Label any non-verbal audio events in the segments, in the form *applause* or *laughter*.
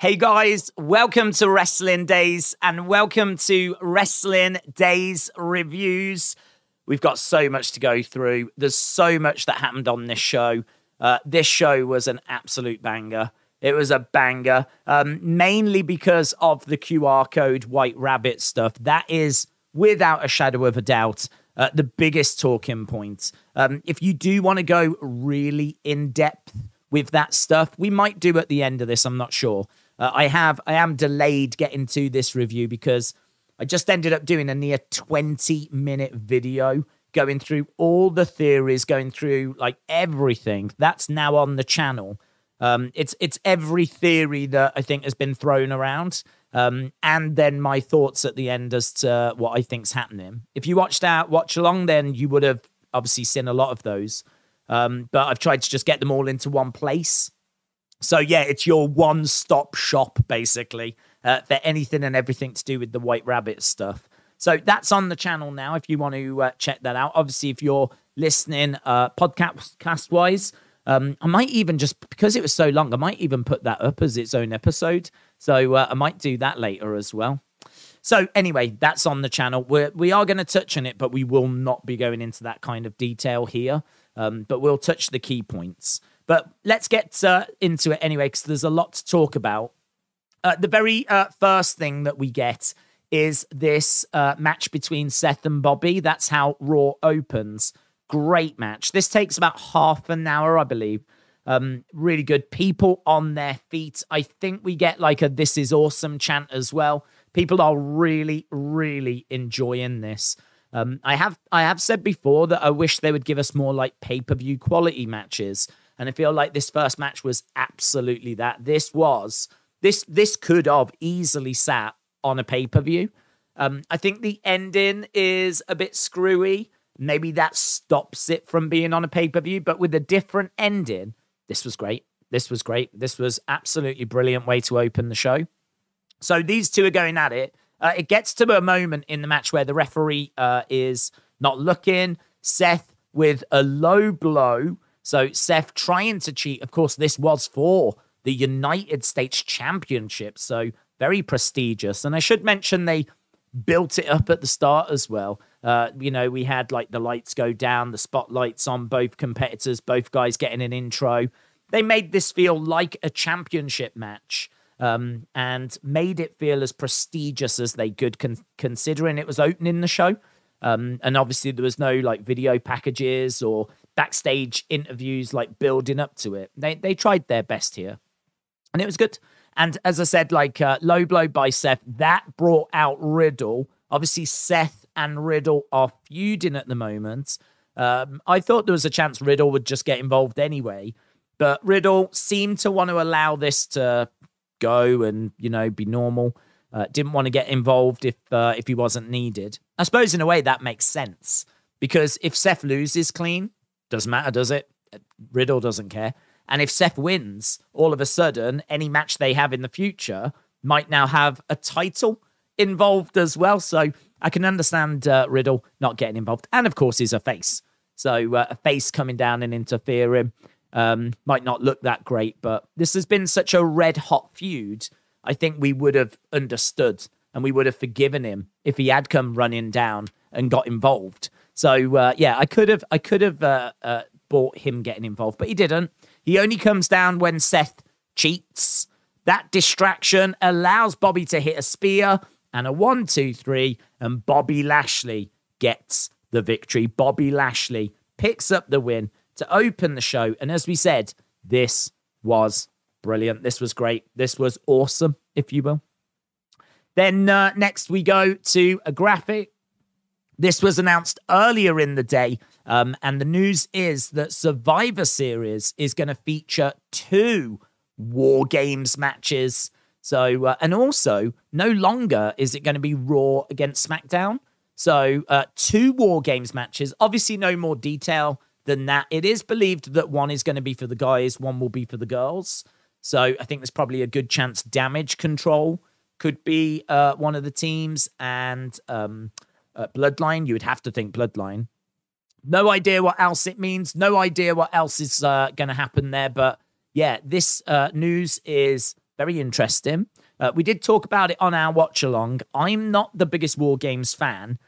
Hey guys, welcome to Wrestling Daze and welcome to Wrestling Daze Reviews. We've got so much to go through. There's so much that happened on this show. Uh, this show was an absolute banger. It was a banger, um, mainly because of the QR code White Rabbit stuff. That is, without a shadow of a doubt, uh, the biggest talking point. Um, if you do want to go really in depth with that stuff, we might do at the end of this. I'm not sure. Uh, I have I am delayed getting to this review because I just ended up doing a near 20 minute video going through all the theories, going through like everything that's now on the channel. Um, it's it's every theory that I think has been thrown around, um, and then my thoughts at the end as to what I think's happening. If you watched that watch along, then you would have obviously seen a lot of those. Um, but I've tried to just get them all into one place. So yeah, it's your one-stop shop basically uh, for anything and everything to do with the White Rabbit stuff. So that's on the channel now. If you want to uh, check that out, obviously, if you're listening uh, podcast wise, um, I might even just because it was so long, I might even put that up as its own episode. So uh, I might do that later as well. So anyway, that's on the channel. We're, we are going to touch on it, but we will not be going into that kind of detail here. Um, but we'll touch the key points. But let's get uh, into it anyway, because there's a lot to talk about. Uh, the very uh, first thing that we get is this uh, match between Seth and Bobby. That's how Raw opens. Great match. This takes about half an hour, I believe. Um, really good. People on their feet. I think we get like a "This is awesome" chant as well. People are really, really enjoying this. Um, I have I have said before that I wish they would give us more like pay per view quality matches. And I feel like this first match was absolutely that. This was this this could have easily sat on a pay per view. Um, I think the ending is a bit screwy. Maybe that stops it from being on a pay per view. But with a different ending, this was great. This was great. This was absolutely brilliant way to open the show. So these two are going at it. Uh, it gets to a moment in the match where the referee uh, is not looking. Seth with a low blow so Seth trying to cheat. Of course, this was for the United States Championship. So very prestigious. And I should mention they built it up at the start as well. Uh, you know, we had like the lights go down, the spotlights on both competitors, both guys getting an intro. They made this feel like a championship match um, and made it feel as prestigious as they could, con- considering it was opening the show. Um, and obviously, there was no like video packages or backstage interviews like building up to it. They they tried their best here, and it was good. And as I said, like uh, low blow by Seth, that brought out Riddle. Obviously, Seth and Riddle are feuding at the moment. Um, I thought there was a chance Riddle would just get involved anyway, but Riddle seemed to want to allow this to go and you know be normal. Uh, didn't want to get involved if uh, if he wasn't needed. I suppose in a way that makes sense because if Seth loses clean, doesn't matter, does it? Riddle doesn't care. And if Seth wins, all of a sudden, any match they have in the future might now have a title involved as well. So I can understand uh, Riddle not getting involved. And of course, he's a face. So uh, a face coming down and interfering um, might not look that great. But this has been such a red hot feud. I think we would have understood and we would have forgiven him if he had come running down and got involved. So uh, yeah, I could have I could have uh, uh, bought him getting involved, but he didn't. He only comes down when Seth cheats. That distraction allows Bobby to hit a spear and a one, two, three, and Bobby Lashley gets the victory. Bobby Lashley picks up the win to open the show. And as we said, this was brilliant. This was great. This was awesome, if you will. Then uh, next we go to a graphic this was announced earlier in the day, um, and the news is that Survivor Series is going to feature two War Games matches. So, uh, and also, no longer is it going to be Raw against SmackDown. So, uh, two War Games matches. Obviously, no more detail than that. It is believed that one is going to be for the guys, one will be for the girls. So, I think there's probably a good chance Damage Control could be uh, one of the teams, and um, uh, Bloodline, you would have to think Bloodline. No idea what else it means. No idea what else is uh, going to happen there. But yeah, this uh, news is very interesting. Uh, we did talk about it on our watch along. I'm not the biggest War Games fan.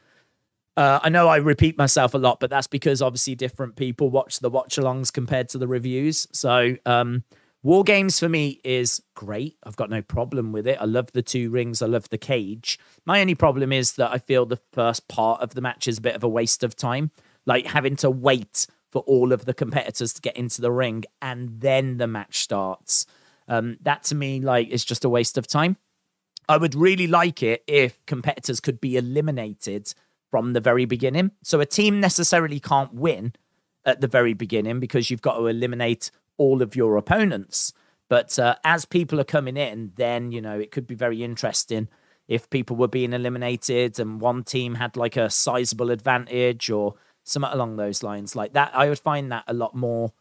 Uh, I know I repeat myself a lot, but that's because obviously different people watch the watch alongs compared to the reviews. So, um, War Games for me is great. I've got no problem with it. I love the two rings. I love the cage. My only problem is that I feel the first part of the match is a bit of a waste of time. Like having to wait for all of the competitors to get into the ring and then the match starts. Um, that to me, like, is just a waste of time. I would really like it if competitors could be eliminated from the very beginning. So a team necessarily can't win at the very beginning because you've got to eliminate all of your opponents. But uh, as people are coming in, then, you know, it could be very interesting. If people were being eliminated and one team had like a sizable advantage or something along those lines like that i would find that a lot more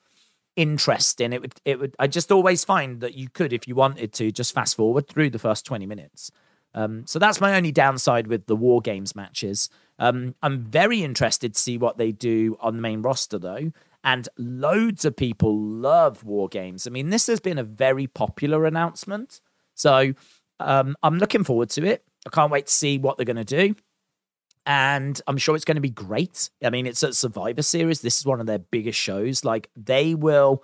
interesting. It would it would i just always find that you could if you wanted to just fast forward through the first 20 minutes. Um, so that's my only downside with the war games matches. Um, i'm very interested to see what they do on the main roster though and loads of people love war games i mean this has been a very popular announcement so um, i'm looking forward to it i can't wait to see what they're going to do and I'm sure it's going to be great. I mean, it's a Survivor Series. This is one of their biggest shows. Like they will,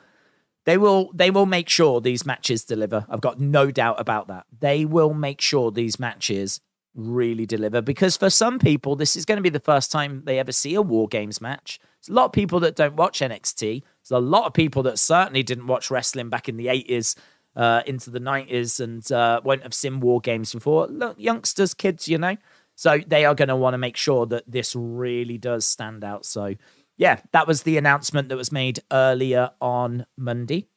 they will, they will make sure these matches deliver. I've got no doubt about that. They will make sure these matches really deliver because for some people, this is going to be the first time they ever see a War Games match. There's a lot of people that don't watch NXT. There's a lot of people that certainly didn't watch wrestling back in the 80s. Uh, into the 90s and uh, won't have seen war games before. Look, youngsters, kids, you know, so they are going to want to make sure that this really does stand out. So, yeah, that was the announcement that was made earlier on Monday.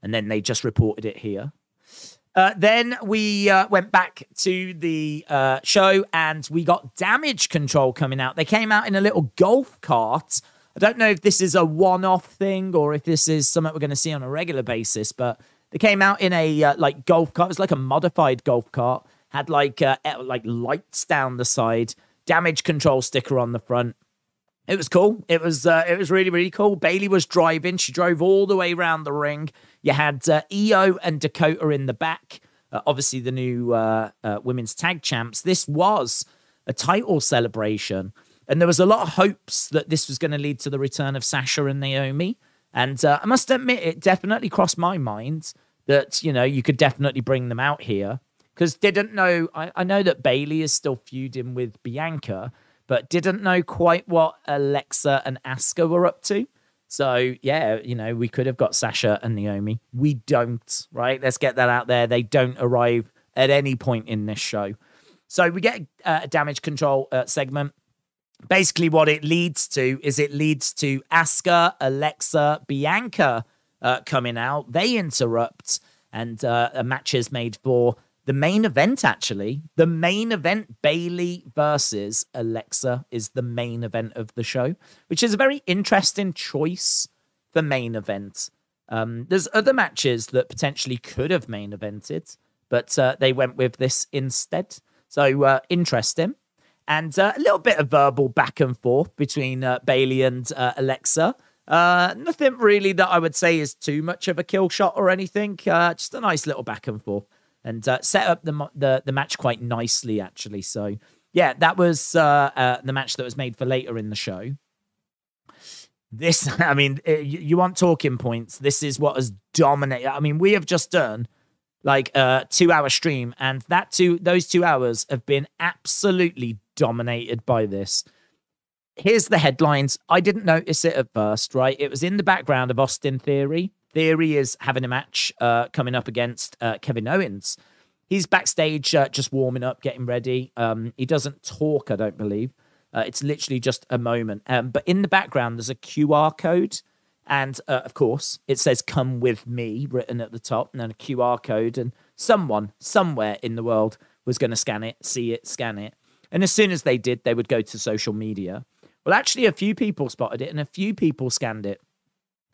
And then they just reported it here. Uh, then we uh, went back to the uh, show and we got damage control coming out. They came out in a little golf cart. I don't know if this is a one off thing or if this is something we're going to see on a regular basis, but they came out in a uh, like golf cart. It was like a modified golf cart had like uh, like lights down the side, damage control sticker on the front. It was cool. It was uh, it was really really cool. Bayley was driving. She drove all the way around the ring. You had uh, Io and Dakota in the back. Uh, obviously, the new uh, uh, women's tag champs. This was a title celebration, and there was a lot of hopes that this was going to lead to the return of Sasha and Naomi. And uh, I must admit, it definitely crossed my mind that you know you could definitely bring them out here because didn't know. I, I know that Bayley is still feuding with Bianca, but didn't know quite what Alexa and Asuka were up to. So yeah, you know, we could have got Sasha and Naomi. We don't, right? Let's get that out there. They don't arrive at any point in this show. So we get a damage control uh, segment. Basically, what it leads to is it leads to Asuka, Alexa, Bianca uh, coming out. They interrupt, and uh, a match is made for the main event, actually, the main event, Bayley versus Alexa, is the main event of the show, which is a very interesting choice for main event. Um, there's other matches that potentially could have main evented, but uh, they went with this instead. So uh, interesting. And uh, a little bit of verbal back and forth between uh, Bayley and uh, Alexa. Uh, nothing really that I would say is too much of a kill shot or anything. just a nice little back and forth and uh, set up the, the the match quite nicely actually. So yeah, that was uh, uh, the match that was made for later in the show. This, *laughs* I mean, it, you, you want talking points? This is what has dominated. I mean, we have just done like a two-hour stream, and that two those two hours have been absolutely dominated by this. Here's the headlines. I didn't notice it at first, right? It was in the background of Austin Theory Theory is having a match uh, coming up against uh, Kevin Owens. He's backstage uh, just warming up, getting ready. Um, he doesn't talk, I don't believe. Uh, it's literally just a moment. Um, but in the background, there's a QR code. And uh, of course, it says come with me written at the top, and then a QR code. And someone, somewhere in the world, was going to scan it, see it, scan it. And as soon as they did, they would go to social media. Well, actually, a few people spotted it and a few people scanned it.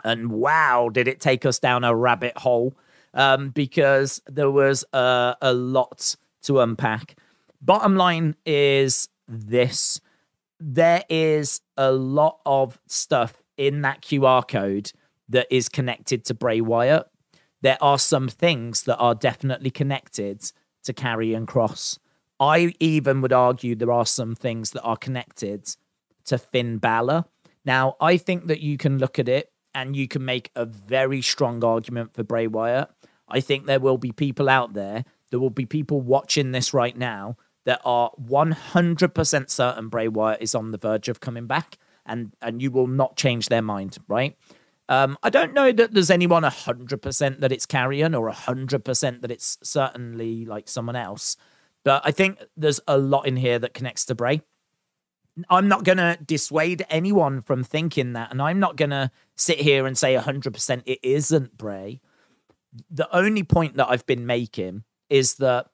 And wow, did it take us down a rabbit hole um, because there was uh, a lot to unpack. Bottom line is this there is a lot of stuff in that QR code that is connected to Bray Wyatt. there are some things that are definitely connected to Karrion Kross. I even would argue there are some things that are connected to Finn Balor. Now, I think that you can look at it and you can make a very strong argument for Bray Wyatt. I think there will be people out there, there will be people watching this right now that are 100% certain Bray Wyatt is on the verge of coming back and and you will not change their mind, right? Um, I don't know that there's anyone 100% that it's Karrion or 100% that it's certainly like someone else. But I think there's a lot in here that connects to Bray. I'm not going to dissuade anyone from thinking that. And I'm not going to sit here and say 100% it isn't Bray. The only point that I've been making is that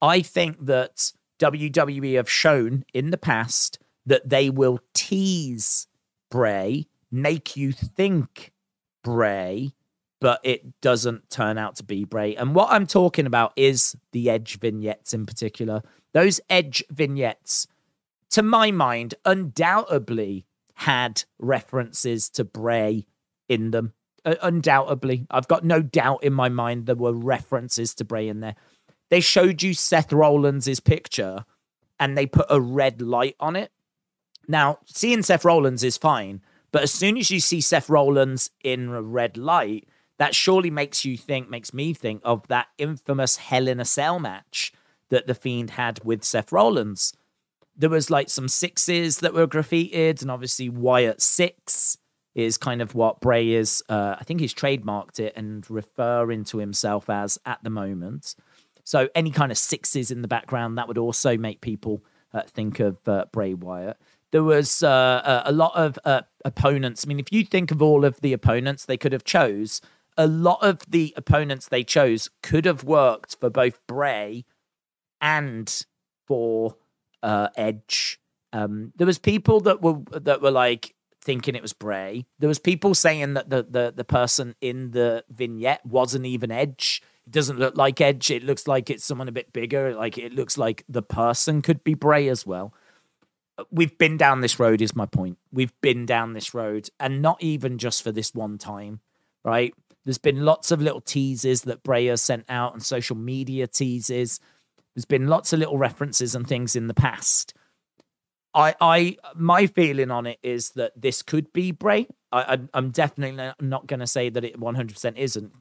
I think that WWE have shown in the past that they will tease Bray, make you think Bray, but it doesn't turn out to be Bray. And what I'm talking about is the Edge vignettes in particular. Those Edge vignettes, to my mind, undoubtedly had references to Bray in them. Uh, undoubtedly. I've got no doubt in my mind there were references to Bray in there. They showed you Seth Rollins' picture and they put a red light on it. Now, seeing Seth Rollins is fine, but as soon as you see Seth Rollins in a red light, that surely makes you think, makes me think of that infamous Hell in a Cell match that The Fiend had with Seth Rollins. There was like some sixes that were graffitied, and obviously Wyatt Six is kind of what Bray is. Uh, I think he's trademarked it and referring to himself as at the moment. So any kind of sixes in the background that would also make people uh, think of uh, Bray Wyatt there was uh, a lot of uh, opponents. I mean, if you think of all of the opponents they could have chose, a lot of the opponents they chose could have worked for both Bray and for uh, Edge. Um, there was people that were that were like thinking it was Bray. There was people saying that the the the person in the vignette wasn't even Edge. It doesn't look like Edge. It looks like it's someone a bit bigger. Like it looks like the person could be Bray as well we've been down this road is my point we've been down this road and not even just for this one time right there's been lots of little teases that Bray has sent out and social media teases there's been lots of little references and things in the past. I i my feeling on it is that this could be bray. I, i'm definitely not going to say that it 100% isn't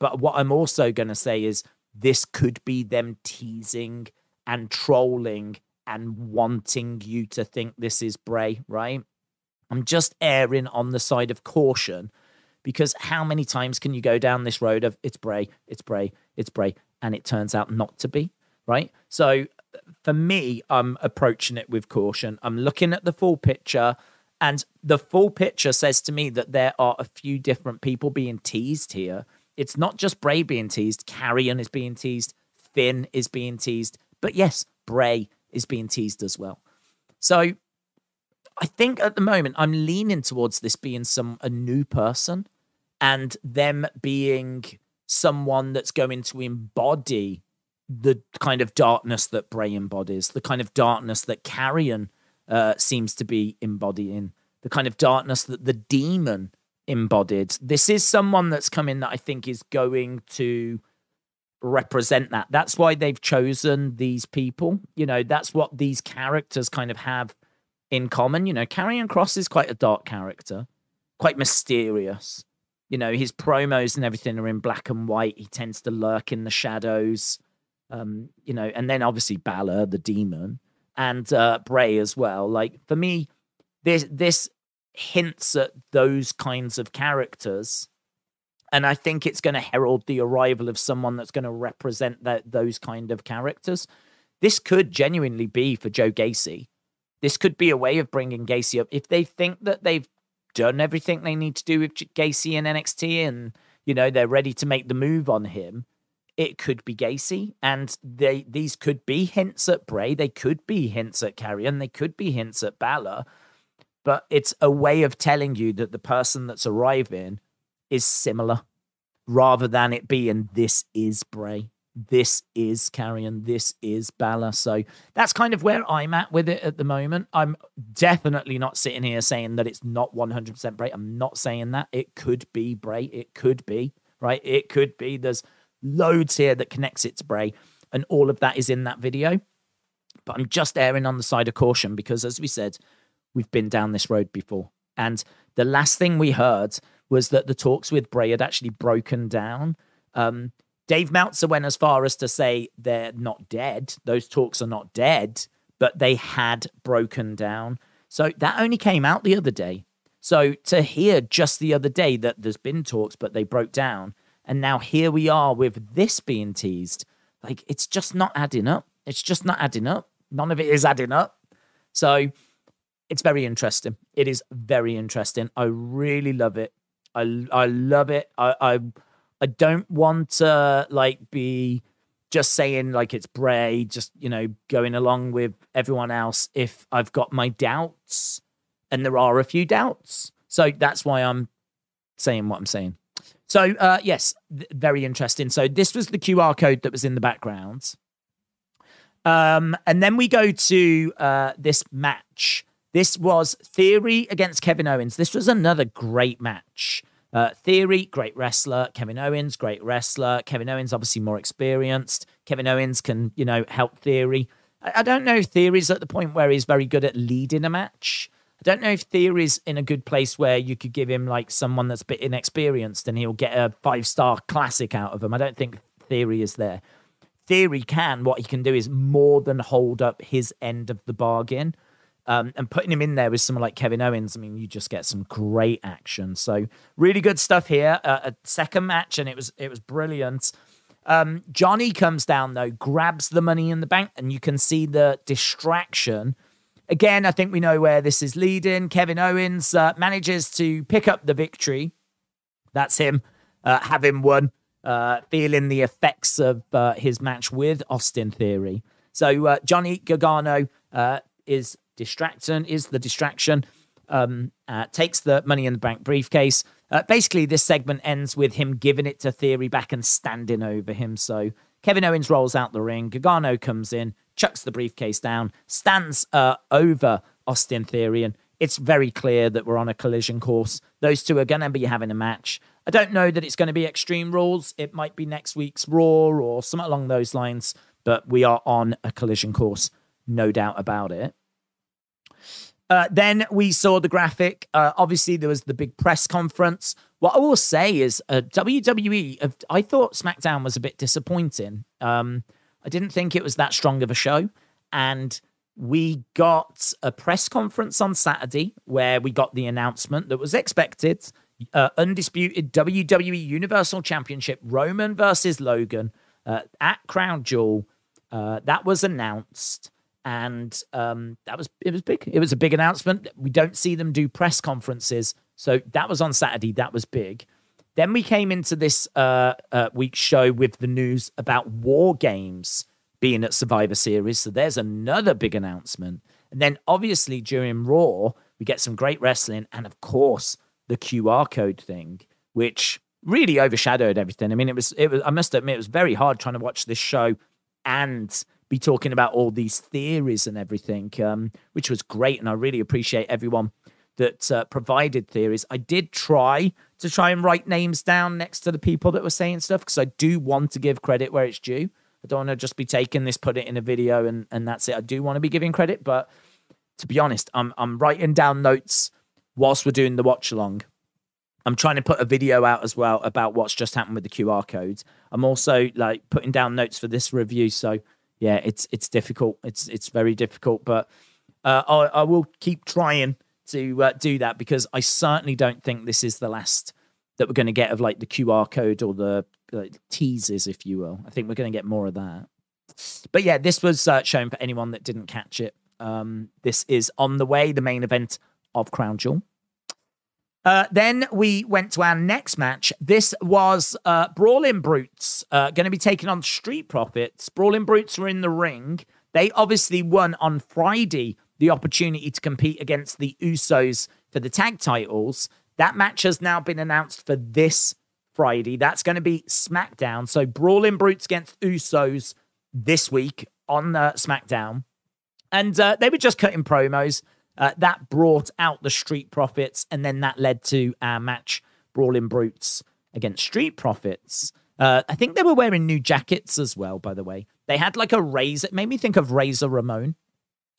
but what i'm also going to say is this could be them teasing and trolling and wanting you to think this is Bray, right? I'm just erring on the side of caution because how many times can you go down this road of it's Bray, it's Bray, it's Bray, and it turns out not to be, right? So for me, I'm approaching it with caution. I'm looking at the full picture, and the full picture says to me that there are a few different people being teased here. It's not just Bray being teased, Karrion is being teased, Finn is being teased, but yes, Bray is being teased as well. So I think at the moment I'm leaning towards this being some a new person and them being someone that's going to embody the kind of darkness that Bray embodies, the kind of darkness that Karrion uh, seems to be embodying, the kind of darkness that the demon embodied. This is someone that's coming that I think is going to represent that. That's why they've chosen these people. You know, that's what these characters kind of have in common. You know, Karrion Kross is quite a dark character, quite mysterious. You know, his promos and everything are in black and white. He tends to lurk in the shadows. Um, you know, and then obviously Balor, the demon, and uh, Bray as well. Like for me, this this hints at those kinds of characters and I think it's going to herald the arrival of someone that's going to represent that those kind of characters. This could genuinely be for Joe Gacy. This could be a way of bringing Gacy up if they think that they've done everything they need to do with Gacy and NXT, and you know they're ready to make the move on him. It could be Gacy, and they these could be hints at Bray. They could be hints at Karrion. They could be hints at Balor. But it's a way of telling you that the person that's arriving is similar rather than it being this is Bray, this is Karrion, this is Balor. So that's kind of where I'm at with it at the moment. I'm definitely not sitting here saying that it's not 100% Bray. I'm not saying that. It could be Bray. It could be. right? It could be. There's loads here that connects it to Bray, and all of that is in that video. But I'm just erring on the side of caution because, as we said, we've been down this road before. And the last thing we heard was that the talks with Bray had actually broken down. Um, Dave Meltzer went as far as to say they're not dead. Those talks are not dead, but they had broken down. So that only came out the other day. So to hear just the other day that there's been talks, but they broke down, and now here we are with this being teased, like it's just not adding up. It's just not adding up. None of it is adding up. So it's very interesting. It is very interesting. I really love it. I I love it. I I, I don't want to like be just saying like it's Bray, just you know going along with everyone else. If I've got my doubts, and there are a few doubts, so that's why I'm saying what I'm saying. So uh, yes, th- very interesting. So this was the QR code that was in the background. Um, and then we go to uh, this match this was Theory against Kevin Owens. This was another great match. Uh, Theory, great wrestler. Kevin Owens, great wrestler. Kevin Owens, obviously more experienced. Kevin Owens can, you know, help Theory. I, I don't know if Theory's at the point where he's very good at leading a match. I don't know if Theory's in a good place where you could give him like someone that's a bit inexperienced and he'll get a five star classic out of him. I don't think Theory is there. Theory can, what he can do is more than hold up his end of the bargain. Um, and putting him in there with someone like Kevin Owens, I mean, you just get some great action. So really good stuff here. Uh, a second match, and it was it was brilliant. Um, Johnny comes down though, grabs the money in the bank, and you can see the distraction. Again, I think we know where this is leading. Kevin Owens uh, manages to pick up the victory. That's him uh, having won, uh, feeling the effects of uh, his match with Austin Theory. So uh, Johnny Gargano is distraction is the distraction. Um, uh, takes the money in the bank briefcase. Uh, basically, this segment ends with him giving it to Theory back and standing over him. So Kevin Owens rolls out the ring. Gargano comes in, chucks the briefcase down, stands uh, over Austin Theory, and it's very clear that we're on a collision course. Those two are going to be having a match. I don't know that it's going to be Extreme Rules. It might be next week's Raw or something along those lines, but we are on a collision course, no doubt about it. Uh, then we saw the graphic. Uh, obviously, there was the big press conference. What I will say is, uh, WWE, I thought SmackDown was a bit disappointing. Um, I didn't think it was that strong of a show. And we got a press conference on Saturday where we got the announcement that was expected uh, undisputed WWE Universal Championship, Roman versus Logan uh, at Crown Jewel. Uh, that was announced and um, that was it was big. It was a big announcement. We don't see them do press conferences, so that was on Saturday. That was big. Then we came into this uh, uh, week's show with the news about War Games being at Survivor Series. So there's another big announcement. And then obviously during Raw, we get some great wrestling, and of course the QR code thing, which really overshadowed everything. I mean, it was it was I must admit it was very hard trying to watch this show and be talking about all these theories and everything, um, which was great. And I really appreciate everyone that uh, provided theories. I did try to try and write names down next to the people that were saying stuff because I do want to give credit where it's due. I don't want to just be taking this, put it in a video, and and that's it. I do want to be giving credit, but to be honest, I'm I'm writing down notes whilst we're doing the watch along. I'm trying to put a video out as well about what's just happened with the QR codes. I'm also like putting down notes for this review, so yeah, it's it's difficult. It's it's very difficult, but uh, I, I will keep trying to uh, do that because I certainly don't think this is the last that we're going to get of like the QR code or the like, teasers, if you will. I think we're going to get more of that. But yeah, this was uh, shown for anyone that didn't catch it. Um, this is on the way, the main event of Crown Jewel. Uh, then we went to our next match. This was uh, Brawling Brutes uh, going to be taking on Street Profits. Brawling Brutes were in the ring. They obviously won on Friday the opportunity to compete against the Usos for the tag titles. That match has now been announced for this Friday. That's going to be SmackDown. So Brawling Brutes against Usos this week on uh, SmackDown. And uh, they were just cutting promos. Uh, that brought out the Street Profits, and then that led to our match, Brawling Brutes against Street Profits. Uh, I think they were wearing new jackets as well, by the way. They had like a razor, it made me think of Razor Ramon.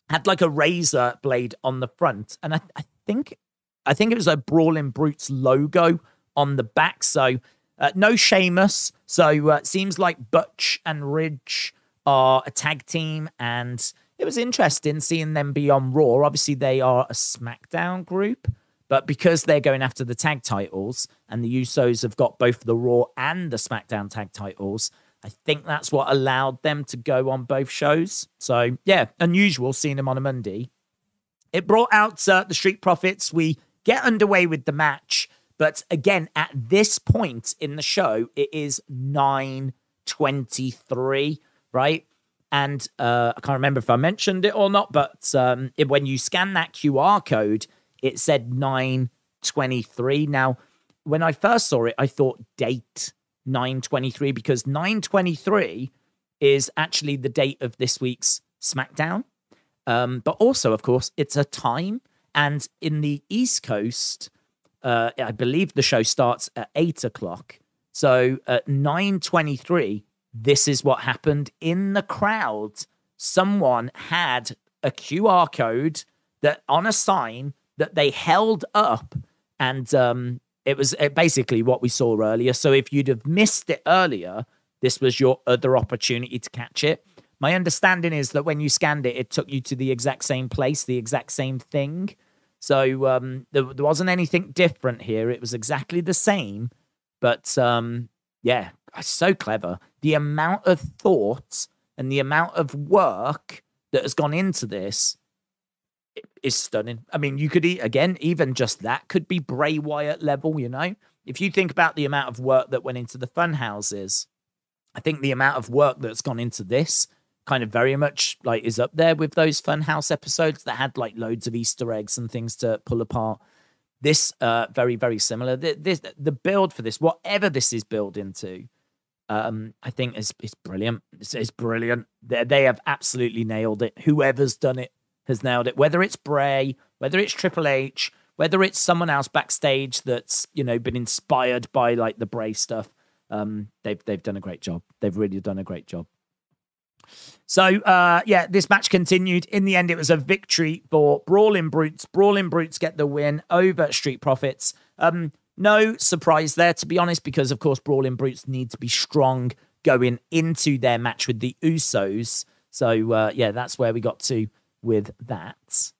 Had like a razor blade on the front. And I, I think I think it was a Brawling Brutes logo on the back. So uh, no Sheamus. So uh, it seems like Butch and Ridge are a tag team, and it was interesting seeing them be on Raw. Obviously, they are a SmackDown group, but because they're going after the tag titles, and the Usos have got both the Raw and the SmackDown tag titles, I think that's what allowed them to go on both shows. So, yeah, unusual seeing them on a Monday. It brought out uh, the Street Profits. We get underway with the match. But again, at this point in the show, it is 9.23, right? And uh, I can't remember if I mentioned it or not, but um, it, when you scan that QR code, it said 9.23. Now, when I first saw it, I thought date 9.23 because 9.23 is actually the date of this week's SmackDown. Um, but also, of course, it's a time. And in the East Coast, uh, I believe the show starts at eight o'clock. So at nine twenty-three, this is what happened in the crowd. Someone had a QR code that on a sign that they held up, and um, it was uh, basically what we saw earlier. So if you'd have missed it earlier, this was your other opportunity to catch it. My understanding is that when you scanned it, it took you to the exact same place, the exact same thing. So um, there, there, wasn't anything different here. It was exactly the same. But um, yeah, so clever. The amount of thought and the amount of work that has gone into this is stunning. I mean, you could, eat again, even just that could be Bray Wyatt level, you know? If you think about the amount of work that went into the fun houses, I think the amount of work that's gone into this kind of very much like is up there with those fun house episodes that had like loads of Easter eggs and things to pull apart. This uh very very similar. The, this the build for this, whatever this is built into, um, I think is is brilliant. It's, it's brilliant. They they have absolutely nailed it. Whoever's done it has nailed it. Whether it's Bray, whether it's Triple H, whether it's someone else backstage that's you know been inspired by like the Bray stuff, um, they've they've done a great job. They've really done a great job. So, uh, yeah, this match continued. In the end, it was a victory for Brawling Brutes. Brawling Brutes get the win over Street Profits. Um, no surprise there, to be honest, because of course, Brawling Brutes need to be strong going into their match with the Usos. So, uh, yeah, that's where we got to with that.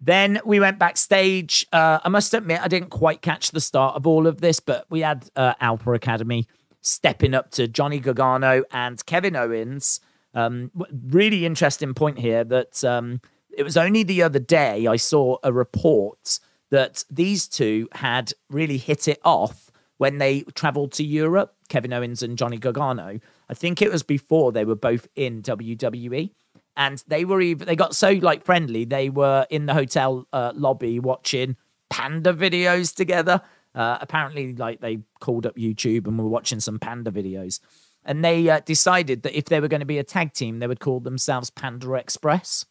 Then we went backstage. Uh, I must admit, I didn't quite catch the start of all of this, but we had uh, Alpha Academy stepping up to Johnny Gargano and Kevin Owens. Um, really interesting point here that um, it was only the other day I saw a report that these two had really hit it off when they traveled to Europe, Kevin Owens and Johnny Gargano. I think it was before they were both in WWE. And they were even, they got so like friendly. They were in the hotel uh, lobby watching panda videos together. Uh, apparently, like they called up YouTube and were watching some panda videos and they uh, decided that if they were going to be a tag team, they would call themselves Panda Express.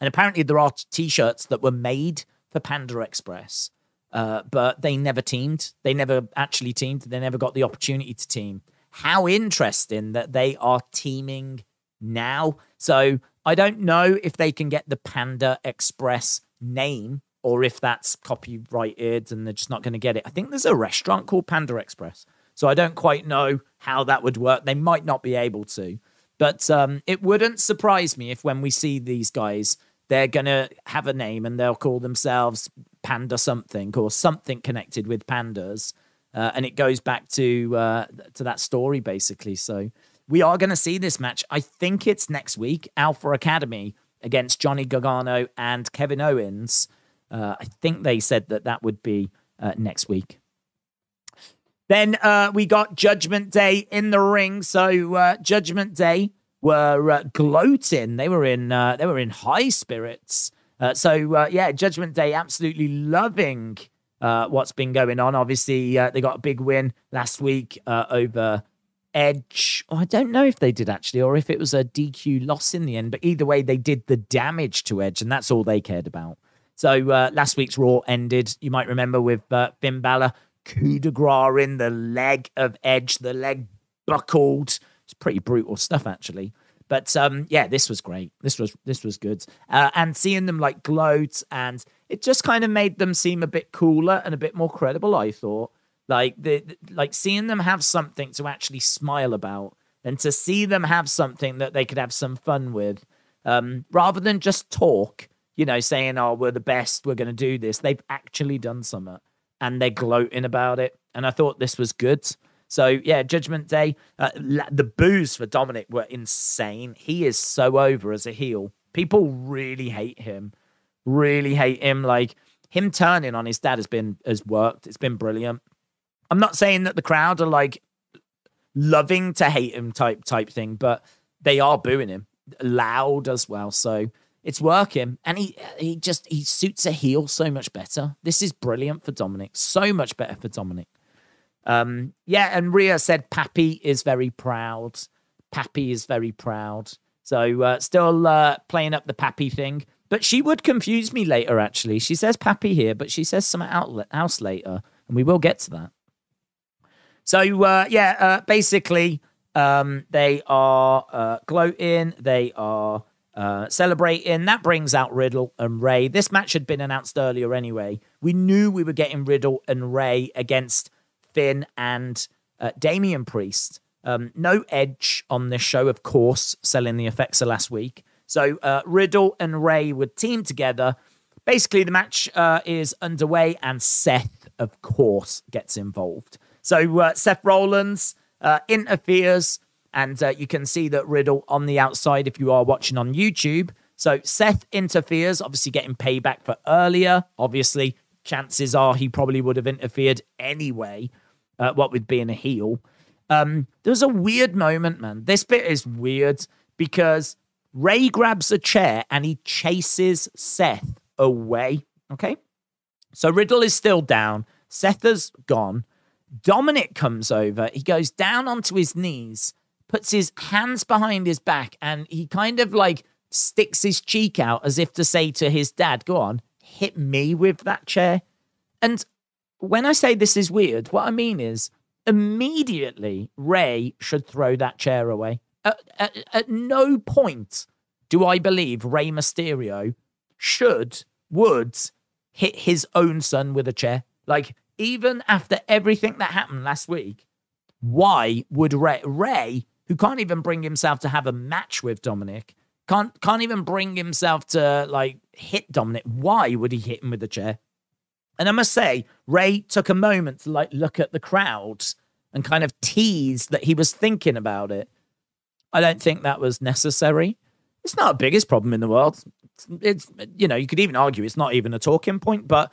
And apparently, there are T-shirts that were made for Panda Express, uh, but they never teamed. They never actually teamed. They never got the opportunity to team. How interesting that they are teaming now. So I don't know if they can get the Panda Express name or if that's copyrighted and they're just not going to get it. I think there's a restaurant called Panda Express. So I don't quite know how that would work. They might not be able to. But um, it wouldn't surprise me if when we see these guys, they're going to have a name and they'll call themselves Panda something or something connected with pandas. Uh, and it goes back to uh, to that story basically. So we are going to see this match. I think it's next week. Alpha Academy against Johnny Gargano and Kevin Owens. Uh, I think they said that that would be uh, next week. Then uh, we got Judgment Day in the ring. So uh, Judgment Day were uh, gloating. They were in uh, they were in high spirits. So yeah, Judgment Day absolutely loving what's been going on. Obviously, they got a big win last week over Edge. Oh, I don't know if they did actually, or if it was a DQ loss in the end. But either way, they did the damage to Edge, and that's all they cared about. So last week's Raw ended. You might remember with Finn Balor coup de grace in the leg of Edge, the leg buckled. It's pretty brutal stuff, actually. But um, yeah, this was great. This was this was good. Uh, and seeing them like gloat and it just kind of made them seem a bit cooler and a bit more credible. I thought like the like seeing them have something to actually smile about and to see them have something that they could have some fun with, um, rather than just talk. You know, saying, "Oh, we're the best. We're going to do this." They've actually done something, and they're gloating about it. And I thought this was good. So yeah, Judgment Day. Uh, the boos for Dominik were insane. He is so over as a heel. People really hate him. Really hate him. Like him turning on his dad has been has worked. It's been brilliant. I'm not saying that the crowd are like loving to hate him type type thing, but they are booing him loud as well. So it's working, and he he just he suits a heel so much better. This is brilliant for Dominik. So much better for Dominik. Um, yeah, and Rhea said Pappy is very proud. Pappy is very proud. So uh, still uh, playing up the Pappy thing. But she would confuse me later, actually. She says Pappy here, but she says some outlet house later, and we will get to that. So, uh, yeah, uh, basically, um, they are uh, gloating, they are uh, celebrating. That brings out Riddle and Rey. This match had been announced earlier anyway. We knew we were getting Riddle and Rey against Finn and uh, Damian Priest. Um, no edge on this show, of course, selling the effects of last week. So uh, Riddle and Rey would team together. Basically, the match is underway, and Seth, of course, gets involved. So uh, Seth Rollins uh, interferes, and uh, you can see that Riddle on the outside if you are watching on YouTube. So Seth interferes, obviously getting payback for earlier. Obviously, chances are he probably would have interfered anyway uh, what with being a heel. Um, there was a weird moment, man. This bit is weird because Rey grabs a chair and he chases Seth away. Okay. So Riddle is still down. Seth has gone. Dominik comes over. He goes down onto his knees, puts his hands behind his back, and he kind of like sticks his cheek out as if to say to his dad, Go on, hit me with that chair. And when I say this is weird, what I mean is immediately Rey should throw that chair away. At, at, at, no point do I believe Rey Mysterio should, would hit his own son with a chair. Like, even after everything that happened last week, why would Ray, Rey, who can't even bring himself to have a match with Dominik, can't can't even bring himself to like hit Dominik, why would he hit him with a chair? And I must say, Rey took a moment to like look at the crowd and kind of tease that he was thinking about it. I don't think that was necessary. It's not the biggest problem in the world. It's, it's you know, you could even argue it's not even a talking point, but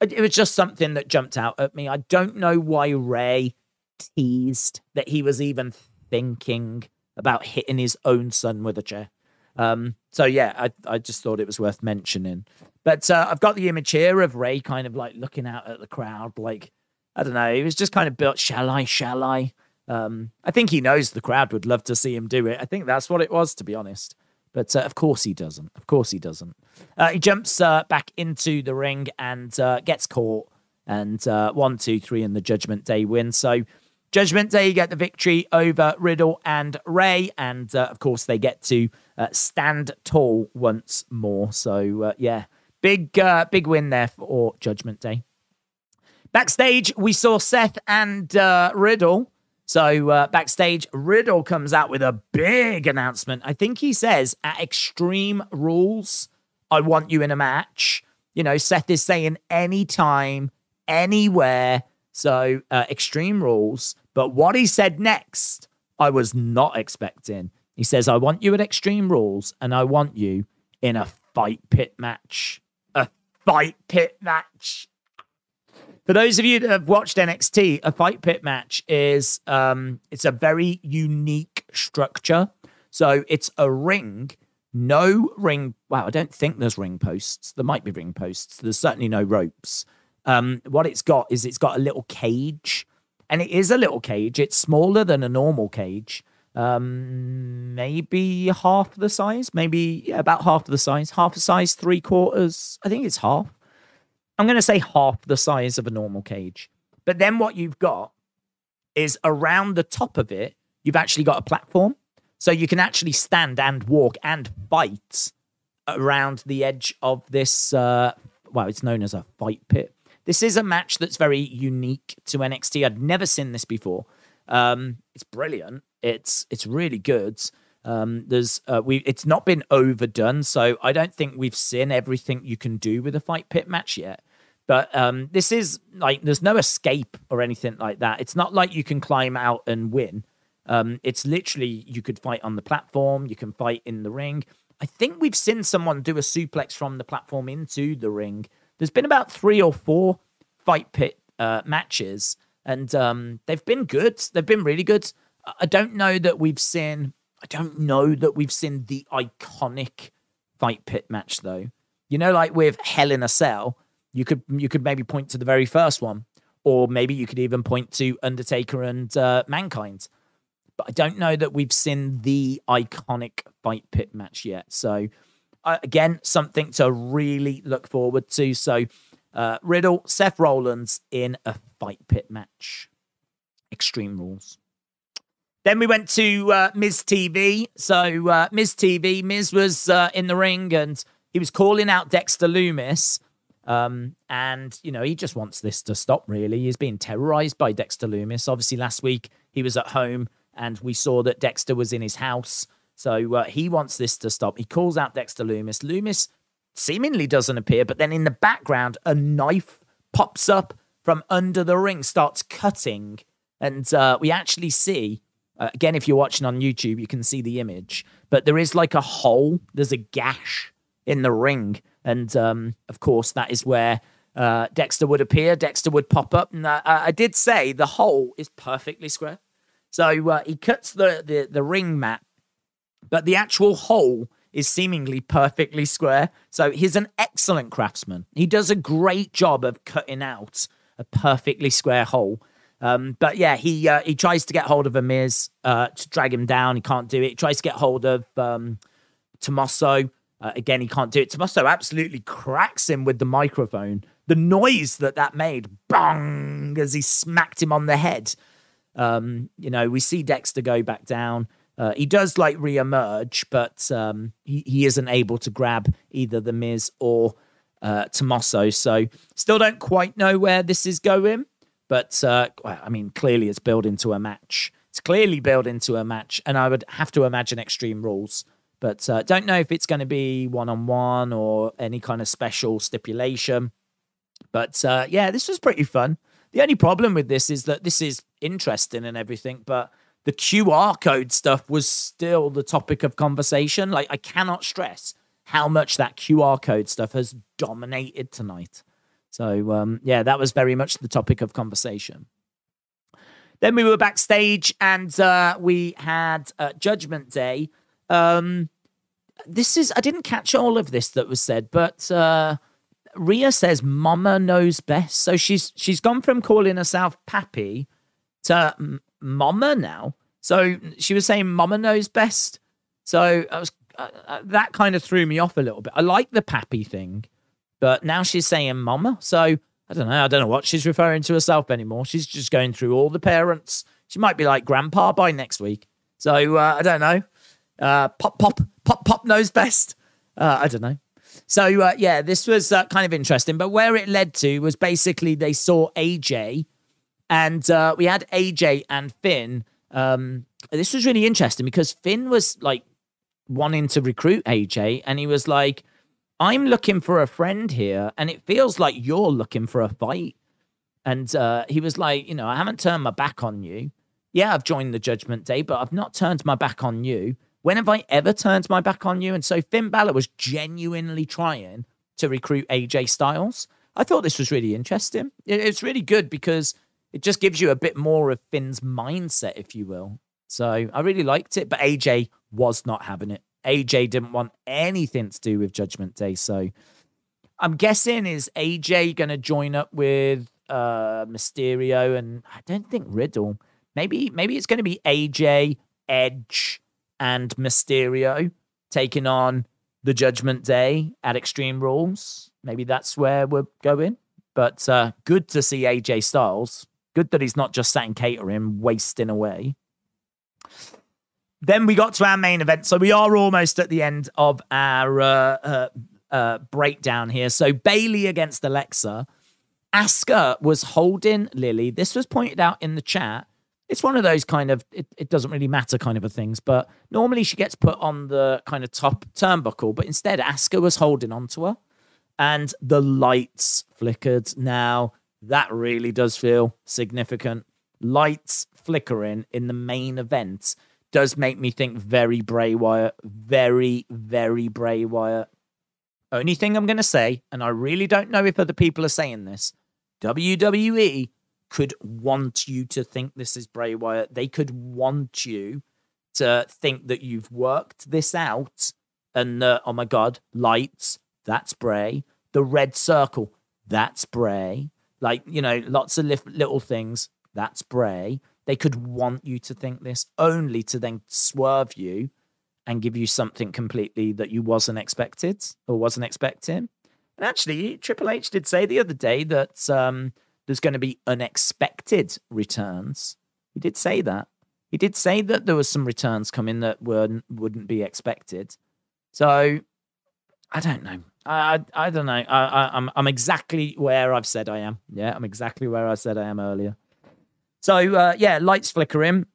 it was just something that jumped out at me. I don't know why Rey teased that he was even thinking about hitting his own son with a chair. Um, so yeah, I, I just thought it was worth mentioning. But uh, I've got the image here of Rey kind of like looking out at the crowd, like, I don't know, he was just kind of built, shall I, shall I? Um, I think he knows the crowd would love to see him do it. I think that's what it was, to be honest. But uh, of course he doesn't. Of course he doesn't. Uh, he jumps uh, back into the ring and uh, gets caught. And uh, one, two, three, and the Judgment Day win. So Judgment Day get the victory over Riddle and Rey. And of course, they get to stand tall once more. So yeah, Big, uh, big win there for Judgment Day. Backstage, we saw Seth and uh, Riddle. So uh, backstage, Riddle comes out with a big announcement. I think he says at Extreme Rules, I want you in a match. You know, Seth is saying anytime, anywhere. So uh, Extreme Rules. But what he said next, I was not expecting. He says, I want you at Extreme Rules and I want you in a fight pit match A fight pit match. For those of you that have watched NXT, a fight pit match is um, it's a very unique structure. So it's a ring, no ring. Wow, I don't think there's ring posts. There might be ring posts. There's certainly no ropes. Um, what it's got is it's got a little cage, and it is a little cage. It's smaller than a normal cage, um, maybe half the size, maybe yeah, about half the size, half the size, three quarters. I think it's half. I'm going to say half the size of a normal cage. But then what you've got is around the top of it, you've actually got a platform. So you can actually stand and walk and fight around the edge of this. Uh, well, it's known as a fight pit. This is a match that's very unique to NXT. I'd never seen this before. Um, it's brilliant. It's it's really good. Um, there's uh, we it's not been overdone, so I don't think we've seen everything you can do with a fight pit match yet. But um, this is like there's no escape or anything like that. It's not like you can climb out and win. Um, it's literally you could fight on the platform, you can fight in the ring. I think we've seen someone do a suplex from the platform into the ring. There's been about three or four fight pit uh, matches, and um, they've been good. They've been really good. I don't know that we've seen. I don't know that we've seen the iconic fight pit match though. You know, like with Hell in a Cell, you could you could maybe point to the very first one, or maybe you could even point to Undertaker and uh, Mankind. But I don't know that we've seen the iconic fight pit match yet. So uh, again, something to really look forward to. So uh, Riddle, Seth Rollins in a fight pit match. Extreme rules. Then we went to uh, Miz TV. So uh, Miz TV, Miz was uh, in the ring and he was calling out Dexter Lumis. Um, and, you know, he just wants this to stop, really. He's being terrorized by Dexter Lumis. Obviously, last week he was at home and we saw that Dexter was in his house. So uh, he wants this to stop. He calls out Dexter Lumis. Lumis seemingly doesn't appear, but then in the background, a knife pops up from under the ring, starts cutting. And uh, we actually see, uh, again, if you're watching on YouTube, you can see the image, but there is like a hole, there's a gash in the ring. And um, of course, that is where uh, Dexter would appear. Dexter would pop up. And uh, I did say the hole is perfectly square. So uh, he cuts the, the, the ring mat, but the actual hole is seemingly perfectly square. So he's an excellent craftsman. He does a great job of cutting out a perfectly square hole. Um, but yeah, he uh, he tries to get hold of a Miz uh, to drag him down. He can't do it. He tries to get hold of um, Tommaso. Uh, again, he can't do it. Tommaso absolutely cracks him with the microphone. The noise that that made, bang, as he smacked him on the head. Um, you know, we see Dexter go back down. Uh, he does like re-emerge, but um, he, he isn't able to grab either the Miz or uh, Tommaso. So still don't quite know where this is going. But uh, well, I mean, clearly it's built into a match. It's clearly built into a match, and I would have to imagine Extreme Rules. But uh, don't know if it's going to be one on one or any kind of special stipulation. But uh, yeah, this was pretty fun. The only problem with this is that this is interesting and everything, but the QR code stuff was still the topic of conversation. Like, I cannot stress how much that QR code stuff has dominated tonight. So, um, yeah, that was very much the topic of conversation. Then we were backstage and uh, we had uh, Judgment Day. Um, this is, I didn't catch all of this that was said, but uh, Rhea says Mama knows best. So she's she's gone from calling herself Pappy to mama now. So she was saying mama knows best. So I was uh, uh, that kind of threw me off a little bit. I like the pappy thing, but now she's saying mama. So I don't know. I don't know what she's referring to herself anymore. She's just going through all the parents. She might be like grandpa by next week. So uh, I don't know. Uh, pop, pop, pop, pop knows best. Uh, I don't know. So uh, yeah, this was uh, kind of interesting. But where it led to was basically they saw AJ and uh, we had AJ and Finn. Um, this was really interesting because Finn was like wanting to recruit AJ, and he was like, "I'm looking for a friend here, and it feels like you're looking for a fight." And uh, he was like, "You know, I haven't turned my back on you. Yeah, I've joined the Judgment Day, but I've not turned my back on you. When have I ever turned my back on you?" And so Finn Balor was genuinely trying to recruit AJ Styles. I thought this was really interesting. It's really good because it just gives you a bit more of Finn's mindset, if you will. So I really liked it, but AJ was not having it. AJ didn't want anything to do with Judgment Day. So I'm guessing is AJ going to join up with uh Mysterio and I don't think Riddle. Maybe maybe it's going to be AJ, Edge, and Mysterio taking on the Judgment Day at Extreme Rules. Maybe that's where we're going. But uh, good to see AJ Styles Good that he's not just sat in catering, wasting away. Then we got to our main event. So we are almost at the end of our uh, uh, uh, breakdown here. So Bayley against Alexa. Asuka was holding Lily. This was pointed out in the chat. It's one of those kind of it, it doesn't really matter kind of a things, but normally she gets put on the kind of top turnbuckle, but instead Asuka was holding onto her and the lights flickered. Now that really does feel significant. Lights flickering in the main event does make me think very Bray Wyatt, very, very Bray Wyatt. Only thing I'm going to say, and I really don't know if other people are saying this, WWE could want you to think this is Bray Wyatt. They could want you to think that you've worked this out and uh, oh my God, lights, that's Bray. The red circle, that's Bray. Like, you know, lots of li- little things, that's Bray. They could want you to think this only to then swerve you and give you something completely that you wasn't expected or wasn't expecting. And actually, Triple H did say the other day that um, there's going to be unexpected returns. He did say that. He did say that there was some returns coming that were wouldn't be expected. So I don't know. I I, I don't know. I, I I'm I'm exactly where I've said I am. Yeah, I'm exactly where I said I am earlier. So uh, yeah, lights flickering.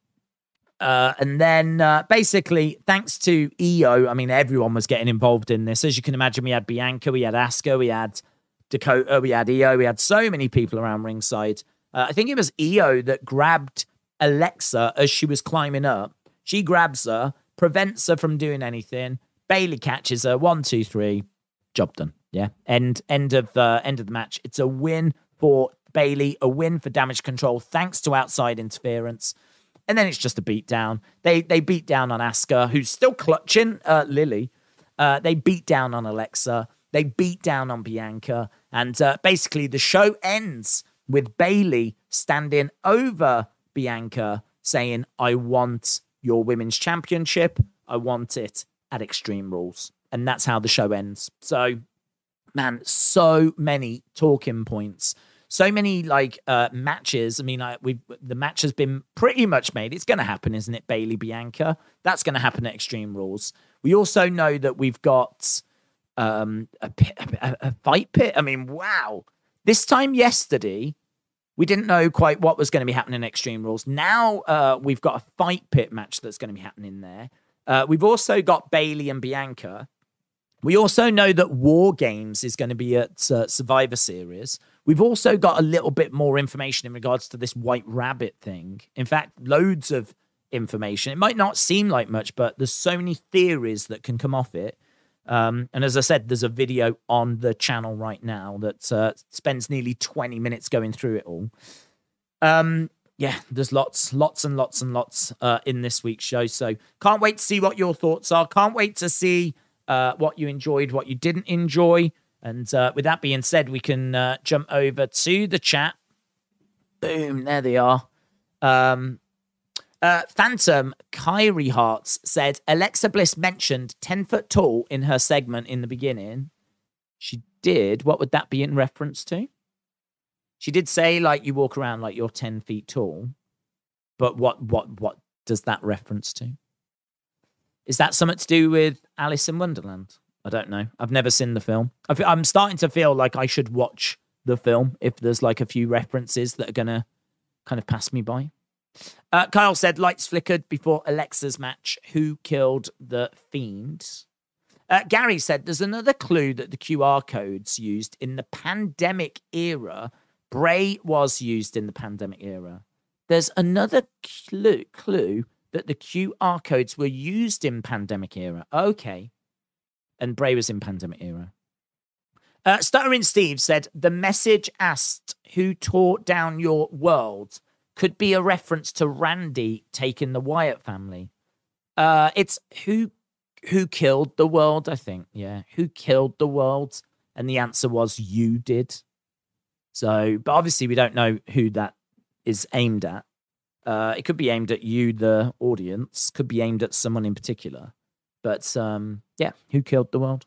Uh, and then uh, basically, thanks to Iyo, I mean, everyone was getting involved in this. As you can imagine, we had Bianca, we had Asuka, we had Dakota, we had Iyo, we had so many people around ringside. Uh, I think it was Iyo that grabbed Alexa as she was climbing up. She grabs her, prevents her from doing anything. Bayley catches her. One, two, three. Job done. Yeah. End. End of uh, end of the match. It's a win for Bayley. A win for Damage Control, thanks to outside interference and then it's just a beat down. They they beat down on Asuka, who's still clutching uh, Lily. Uh, they beat down on Alexa. They beat down on Bianca, and uh, basically the show ends with Bayley standing over Bianca, saying, "I want your women's championship. I want it at Extreme Rules," and that's how the show ends. So, man, so many talking points so many like uh, matches. I mean, like we the match has been pretty much made. It's going to happen, isn't it? Bayley Bianca. That's going to happen at Extreme Rules. We also know that we've got um, a, a, a fight pit. I mean, wow. This time yesterday, we didn't know quite what was going to be happening in Extreme Rules. Now uh, we've got a fight pit match that's going to be happening there. Uh, we've also got Bayley and Bianca. We also know that War Games is going to be at uh, Survivor Series. We've also got a little bit more information in regards to this White Rabbit thing. In fact, loads of information. It might not seem like much, but there's so many theories that can come off it. Um, and as I said, there's a video on the channel right now that uh, spends nearly 20 minutes going through it all. Um, yeah, there's lots, lots and lots and lots uh, in this week's show. So can't wait to see what your thoughts are. Can't wait to see uh, what you enjoyed, what you didn't enjoy. And uh, with that being said, we can uh, jump over to the chat. Boom, there they are. Um, uh, Phantom Kyrie Hearts said Alexa Bliss mentioned 10 foot tall in her segment in the beginning. She did. What would that be in reference to? She did say like you walk around like you're 10 feet tall. But what what what does that reference to? Is that something to do with Alice in Wonderland? I don't know. I've never seen the film. I'm starting to feel like I should watch the film if there's like a few references that are gonna kind of pass me by. Uh, Kyle said lights flickered before Alexa's match. Who killed the fiend? Uh, Gary said there's another clue that the QR codes used in the pandemic era. Bray was used in the pandemic era. There's another clue, clue that the QR codes were used in pandemic era. Okay and Bray was in pandemic era. Uh, Stuttering Steve said the message asked who tore down your world could be a reference to Randy taking the Wyatt family. Uh, it's who who killed the world. I think yeah, who killed the world, and the answer was you did. So, but obviously we don't know who that is aimed at. Uh, it could be aimed at you, the audience. Could be aimed at someone in particular. But um, yeah, who killed the world?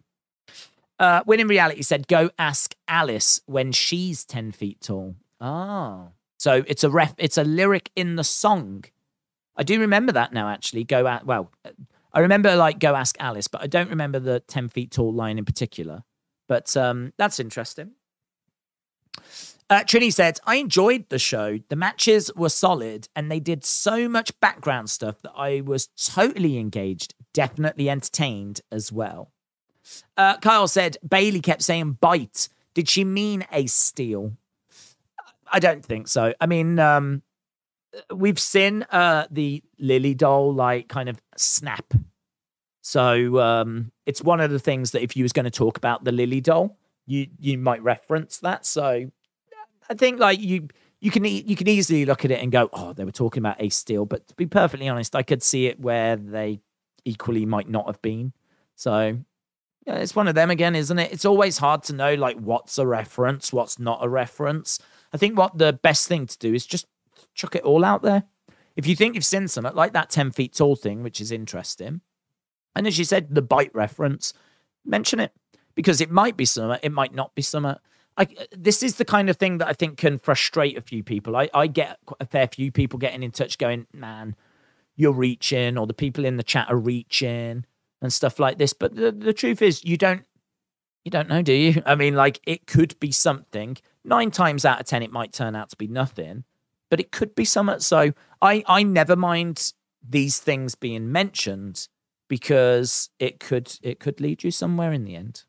Uh, when in reality said, go ask Alice when she's 10 feet tall. Ah. So it's a ref. It's a lyric in the song. I do remember that now. Actually, go out. Well, I remember like go ask Alice, but I don't remember the ten feet tall line in particular. But um, that's interesting. Uh, Trini said, I enjoyed the show. The matches were solid and they did so much background stuff that I was totally engaged, definitely entertained as well. Uh, Kyle said, Bayley kept saying bite. Did she mean Ace Steel? I don't think so. I mean, um, we've seen uh, the Lily doll like kind of snap. So um, it's one of the things that if you was going to talk about the Lily doll, you you might reference that. So I think like you you can you can easily look at it and go, oh, they were talking about Ace Steel. But to be perfectly honest, I could see it where they equally might not have been. So yeah, it's one of them again, isn't it? It's always hard to know like what's a reference, what's not a reference. I think what the best thing to do is just chuck it all out there. If you think you've seen something like that 10 feet tall thing, which is interesting, and as you said, the bite reference, mention it because it might be summer, it might not be summer. I, this is the kind of thing that I think can frustrate a few people. I, I get a fair few people getting in touch going, man, you're reaching, or the people in the chat are reaching and stuff like this. But the, the truth is, you don't you don't know, do you? *laughs* I mean, like it could be something. Nine times out of ten, it might turn out to be nothing, but it could be something. So I I never mind these things being mentioned because it could it could lead you somewhere in the end.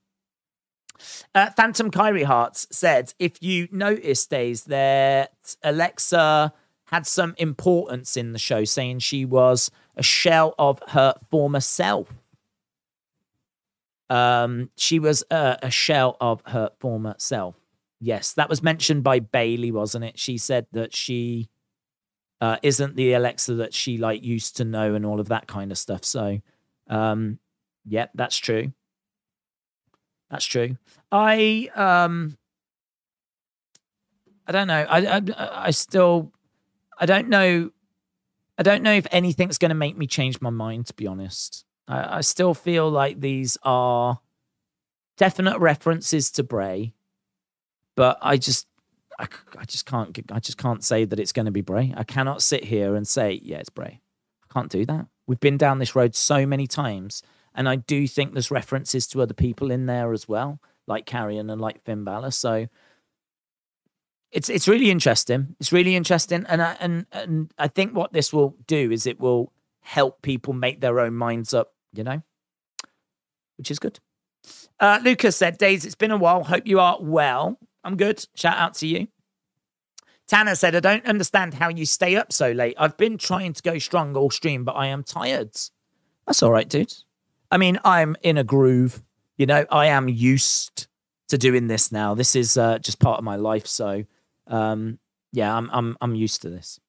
Uh, Phantom Kyrie Hearts said, if you noticed, days that Alexa had some importance in the show, saying she was a shell of her former self. Um, she was uh, a shell of her former self. Yes, that was mentioned by Bayley, wasn't it? She said that she uh, isn't the Alexa that she like used to know and all of that kind of stuff. So, um, yeah, that's true. That's true. I um I don't know. I, I I still I don't know I don't know if anything's going to make me change my mind to be honest. I, I still feel like these are definite references to Bray, but I just I, I just can't I just can't say that it's going to be Bray. I cannot sit here and say yeah, it's Bray. I can't do that. We've been down this road so many times and I do think there's references to other people in there as well, like Karrion and like Finn Balor. So it's it's really interesting. It's really interesting, and I, and and I think what this will do is it will help people make their own minds up. You know, which is good. Uh, Lucas said, "Days, it's been a while. Hope you are well. I'm good. Shout out to you." Tanner said, I don't understand how you stay up so late. I've been trying to go strong all stream, but I am tired. That's all right, dude. I mean, I'm in a groove. You know, I am used to doing this now. This is uh, just part of my life. So, um, yeah, I'm I'm I'm used to this.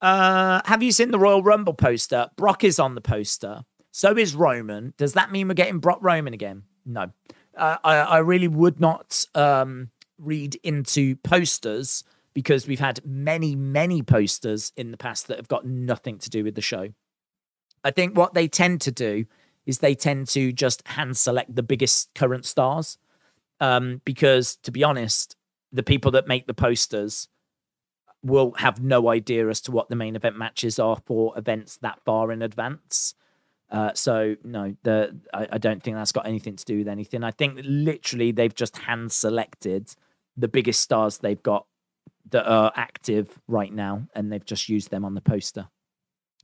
Uh, have you seen the Royal Rumble poster? Brock is on the poster. So is Roman. Does that mean we're getting Brock Roman again? No. Uh, I, I really would not um, read into posters because we've had many, many posters in the past that have got nothing to do with the show. I think what they tend to do is they tend to just hand select the biggest current stars. Um, because to be honest, the people that make the posters will have no idea as to what the main event matches are for events that far in advance. Uh, so no, the I, I, don't think that's got anything to do with anything. I think literally they've just hand selected the biggest stars they've got that are active right now, and they've just used them on the poster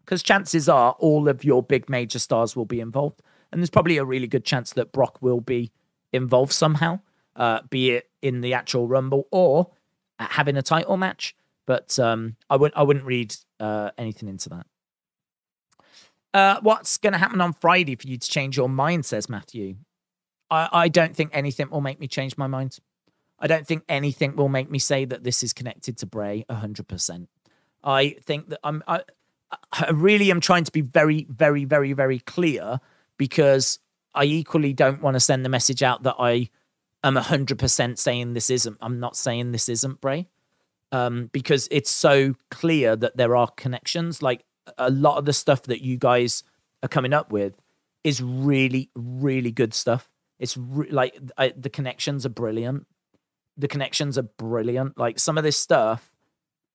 because chances are all of your big major stars will be involved. And there's probably a really good chance that Brock will be involved somehow, uh, be it in the actual Rumble or having a title match. But um, I wouldn't I wouldn't read uh, anything into that. Uh, what's going to happen on Friday for you to change your mind? Says Matthew. I, I don't think anything will make me change my mind. I don't think anything will make me say that this is connected to Bray 100%. I think that I'm I, I really am trying to be very, very, very, very clear because I equally don't want to send the message out that I am 100% saying this isn't. I'm not saying this isn't Bray um, because it's so clear that there are connections. Like a lot of the stuff that you guys are coming up with is really, really good stuff. It's re- like I, the connections are brilliant. the connections are brilliant. Like some of this stuff,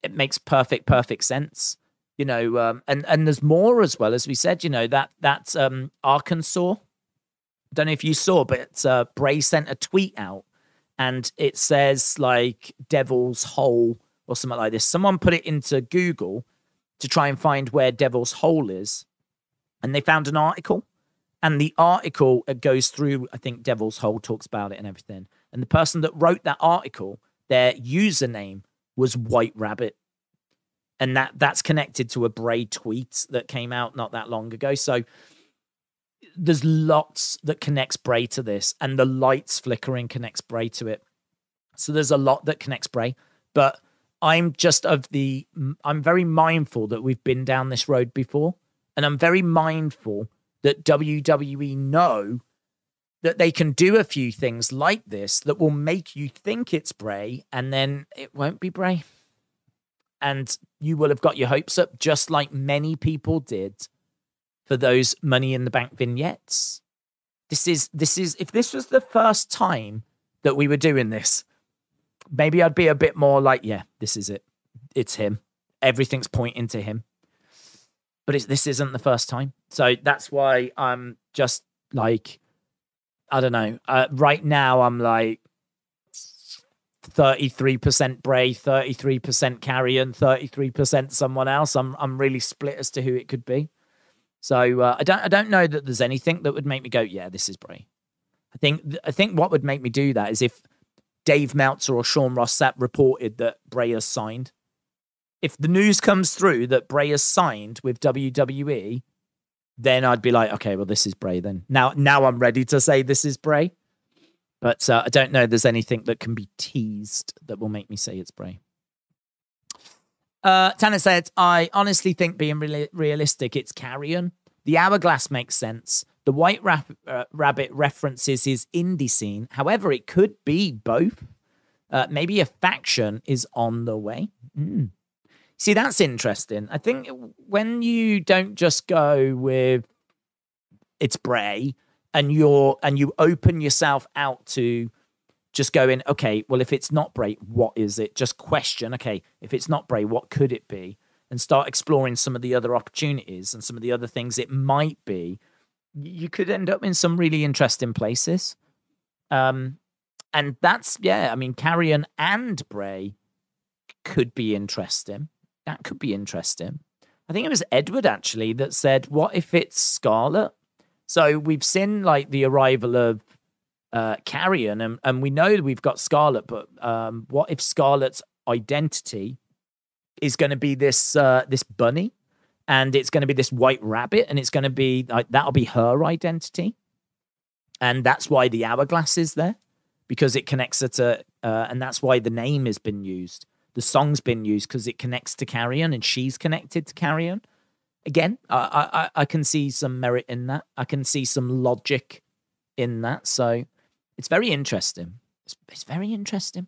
it makes perfect, perfect sense. You know, um, and and there's more as well as we said. You know that that's um, Arkansas. Don't know if you saw, but uh, Bray sent a tweet out, and it says like Devil's Hole or something like this. Someone put it into Google to try and find where Devil's Hole is, and they found an article. And the article goes through, I think Devil's Hole talks about it and everything. And the person that wrote that article, their username was White Rabbit. And that that's connected to a Bray tweet that came out not that long ago. So there's lots that connects Bray to this, and the lights flickering connects Bray to it. So there's a lot that connects Bray, but I'm just of the I'm very mindful that we've been down this road before, and I'm very mindful that WWE know that they can do a few things like this that will make you think it's Bray and then it won't be Bray. And you will have got your hopes up, just like many people did for those money in the bank vignettes. This is this is if this was the first time that we were doing this, maybe I'd be a bit more like, yeah, this is it. It's him. Everything's pointing to him. But it's this isn't the first time. So that's why I'm just like I don't know. Uh, right now, I'm like 33% Bray, 33% Karrion, 33% someone else. I'm I'm really split as to who it could be. So uh, I don't I don't know that there's anything that would make me go, yeah, this is Bray. I think I think what would make me do that is if Dave Meltzer or Sean Ross Sapp reported that Bray has signed. If the news comes through that Bray has signed with WWE, then I'd be like, okay, well, this is Bray. Then now, now I'm ready to say this is Bray. But uh, I don't know. There's anything that can be teased that will make me say it's Bray. Uh, Tanner said, I honestly think being re- realistic, it's Karrion. The hourglass makes sense. The White uh, Rabbit references his indie scene. However, it could be both. Uh, maybe a faction is on the way. Mm. See, that's interesting. I think when you don't just go with it's Bray and you're and you open yourself out to just going, okay, well, if it's not Bray, what is it? Just question, okay, if it's not Bray, what could it be? And start exploring some of the other opportunities and some of the other things it might be. You could end up in some really interesting places. Um, and that's yeah, I mean, Karrion and Bray could be interesting that could be interesting. I think it was Edward actually that said, "What if it's Scarlett?" So we've seen like the arrival of uh, Karrion, and, and we know we've got Scarlett, but um, what if Scarlett's identity is going to be this uh, this bunny, and it's going to be this white rabbit, and it's going to be like that'll be her identity, and that's why the hourglass is there because it connects her to, uh, and that's why the name has been used. The song's been used because it connects to Karrion and she's connected to Karrion. Again, I, I I can see some merit in that. I can see some logic in that. So it's very interesting. It's, it's very interesting.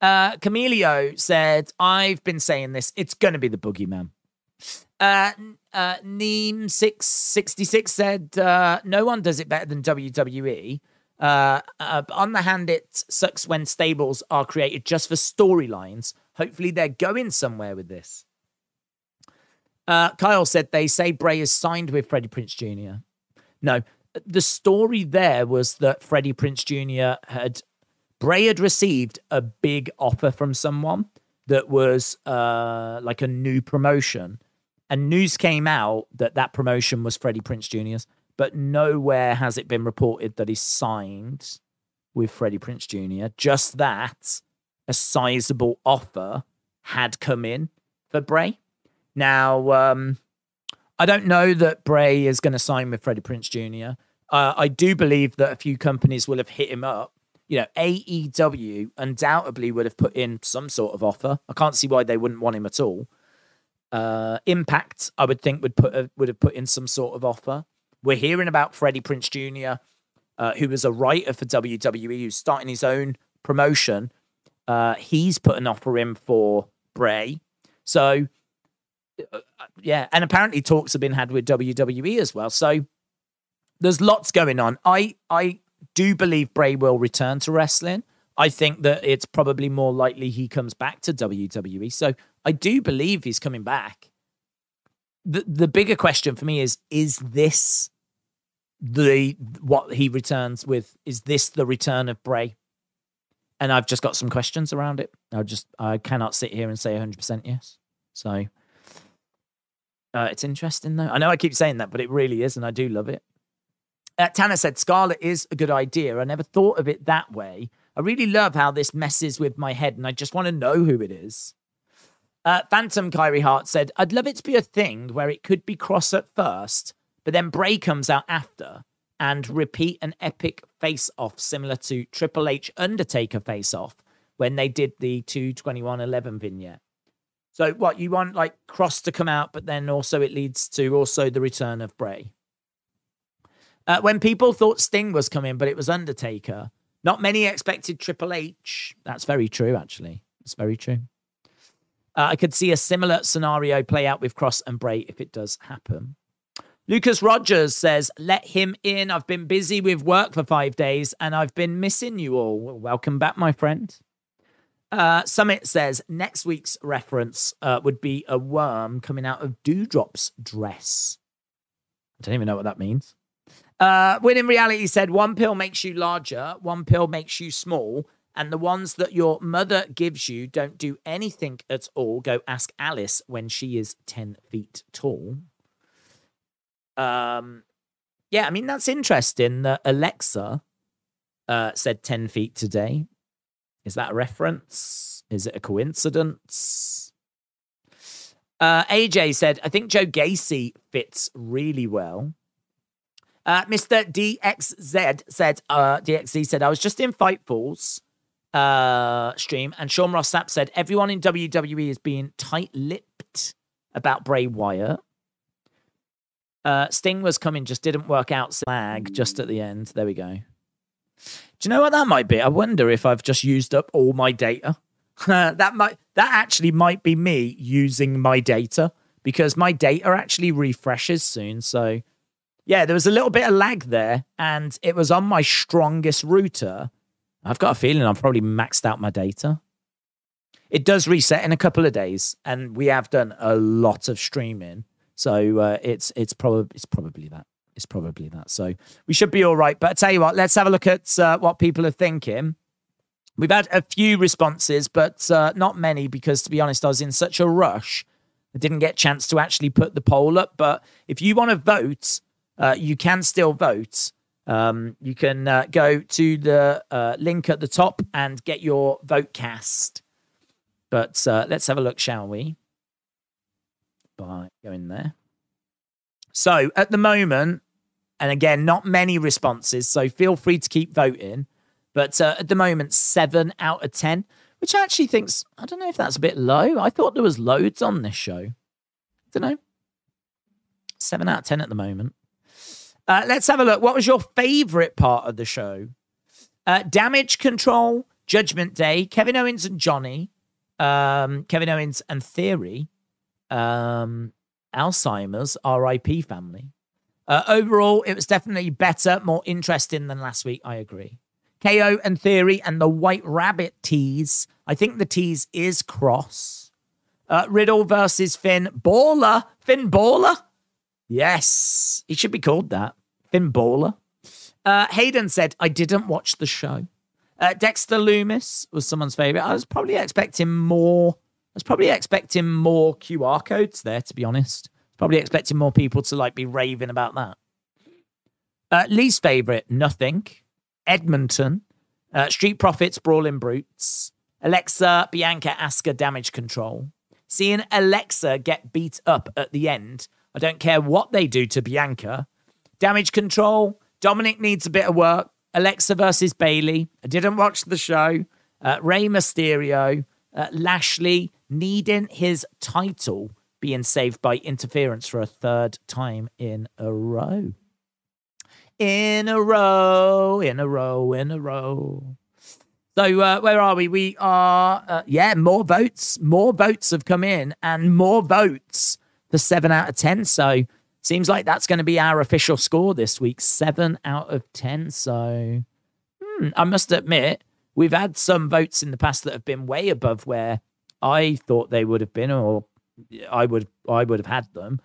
Uh, Camilio said, I've been saying this. It's going to be the boogeyman. Uh, uh, Neem666 said, uh, No one does it better than WWE. Uh, uh, on the hand, it sucks when stables are created just for storylines. Hopefully, they're going somewhere with this. Uh, Kyle said they say Bray is signed with Freddie Prinze Jr. No, the story there was that Freddie Prinze Jr. had Bray had received a big offer from someone that was uh, like a new promotion, and news came out that that promotion was Freddie Prinze Jr.'s but nowhere has it been reported that he's signed with Freddie Prinze Jr. Just that a sizable offer had come in for Bray. Now, um, I don't know that Bray is going to sign with Freddie Prinze Jr. Uh, I do believe that a few companies will have hit him up. You know, AEW undoubtedly would have put in some sort of offer. I can't see why they wouldn't want him at all. Uh, Impact, I would think, would put a, would have put in some sort of offer. We're hearing about Freddie Prinze Jr., uh, who was a writer for WWE, who's starting his own promotion. Uh, he's put an offer in for Bray. So, Uh, yeah, and apparently talks have been had with WWE as well. So there's lots going on. I I do believe Bray will return to wrestling. I think that it's probably more likely he comes back to WWE. So I do believe he's coming back. The the bigger question for me is is this the what he returns with is this the return of Bray? And I've just got some questions around it. I just I cannot sit here and say 100% yes. So uh, it's interesting though. I know I keep saying that, but it really is, and I do love it. Uh, Tanner said Scarlett is a good idea. I never thought of it that way. I really love how this messes with my head, and I just want to know who it is. Uh, Phantom Kyrie Hart said, I'd love it to be a thing where it could be Kross at first, but then Bray comes out after and repeat an epic face off similar to Triple H Undertaker face off when they did the 22111 vignette. So what you want like Kross to come out, but then also it leads to also the return of Bray. Uh, when people thought Sting was coming, but it was Undertaker, not many expected Triple H. That's very true, actually. It's very true. Uh, I could see a similar scenario play out with Kross and Bray if it does happen. Lucas Rogers says, Let him in. I've been busy with work for five days and I've been missing you all. Well, welcome back, my friend. Uh, Summit says, Next week's reference uh, would be a worm coming out of Dewdrop's dress. I don't even know what that means. Uh, Winning Reality said, One pill makes you larger, one pill makes you small and the ones that your mother gives you don't do anything at all. Go ask Alice when she is 10 feet tall. Um, yeah, I mean, that's interesting that Alexa uh, said 10 feet today. Is that a reference? Is it a coincidence? Uh, AJ said, I think Joe Gacy fits really well. Uh, Mr. DXZ said, uh, DXZ said, I was just in Fightfuls uh, stream, and Sean Ross Sapp said everyone in WWE is being tight-lipped about Bray Wyatt. Uh, Sting was coming, just didn't work out. Slag just at the end. There we go. Do you know what that might be? I wonder if I've just used up all my data. *laughs* that might that actually might be me using my data because my data actually refreshes soon. So yeah, there was a little bit of lag there, and it was on my strongest router I've got a feeling I've probably maxed out my data. It does reset in a couple of days, and we have done a lot of streaming, so uh, it's it's probably it's probably that. It's probably that. So we should be all right. But I tell you what, let's have a look at uh, what people are thinking. We've had a few responses, but uh, not many because, to be honest, I was in such a rush. I didn't get a chance to actually put the poll up. But if you want to vote, uh, you can still vote. Um, you can uh, go to the uh, link at the top and get your vote cast. But uh, let's have a look, shall we? By going there. So at the moment, and again, not many responses, so feel free to keep voting. But uh, at the moment, seven out of 10, which I actually thinks, I don't know if that's a bit low. I thought there was loads on this show. I don't know. Seven out of 10 at the moment. Uh, let's have a look. What was your favorite part of the show? Uh, Damage Control, Judgment Day, Kevin Owens and Johnny, um, Kevin Owens and Theory, um, Alzheimer's, RIP family. Uh, overall, it was definitely better, more interesting than last week. I agree. KO and Theory and the White Rabbit tease. I think the tease is Kross. Uh, Riddle versus Finn. Baller. Finn Baller. Yes, he should be called that. Finn Baller. Uh, Hayden said, I didn't watch the show. Uh, Dexter Lumis was someone's favorite. I was probably expecting more. I was probably expecting more QR codes there, to be honest. Probably expecting more people to like be raving about that. Uh, least favorite, nothing. Edmonton. Uh, Street Profits, Brawling Brutes. Alexa, Bianca, Asuka, Damage Control. Seeing Alexa get beat up at the end I don't care what they do to Bianca. Damage control. Dominik needs a bit of work. Alexa versus Bayley. I didn't watch the show. Uh, Rey Mysterio. Uh, Lashley needing his title being saved by interference for a third time in a row. In a row, in a row, in a row. So uh, where are we? We are, uh, yeah, more votes. More votes have come in, and more votes for seven out of 10. So seems like that's going to be our official score this week seven out of 10. So hmm, I must admit, We've had some votes in the past that have been way above where I thought they would have been, or I would I would have had them.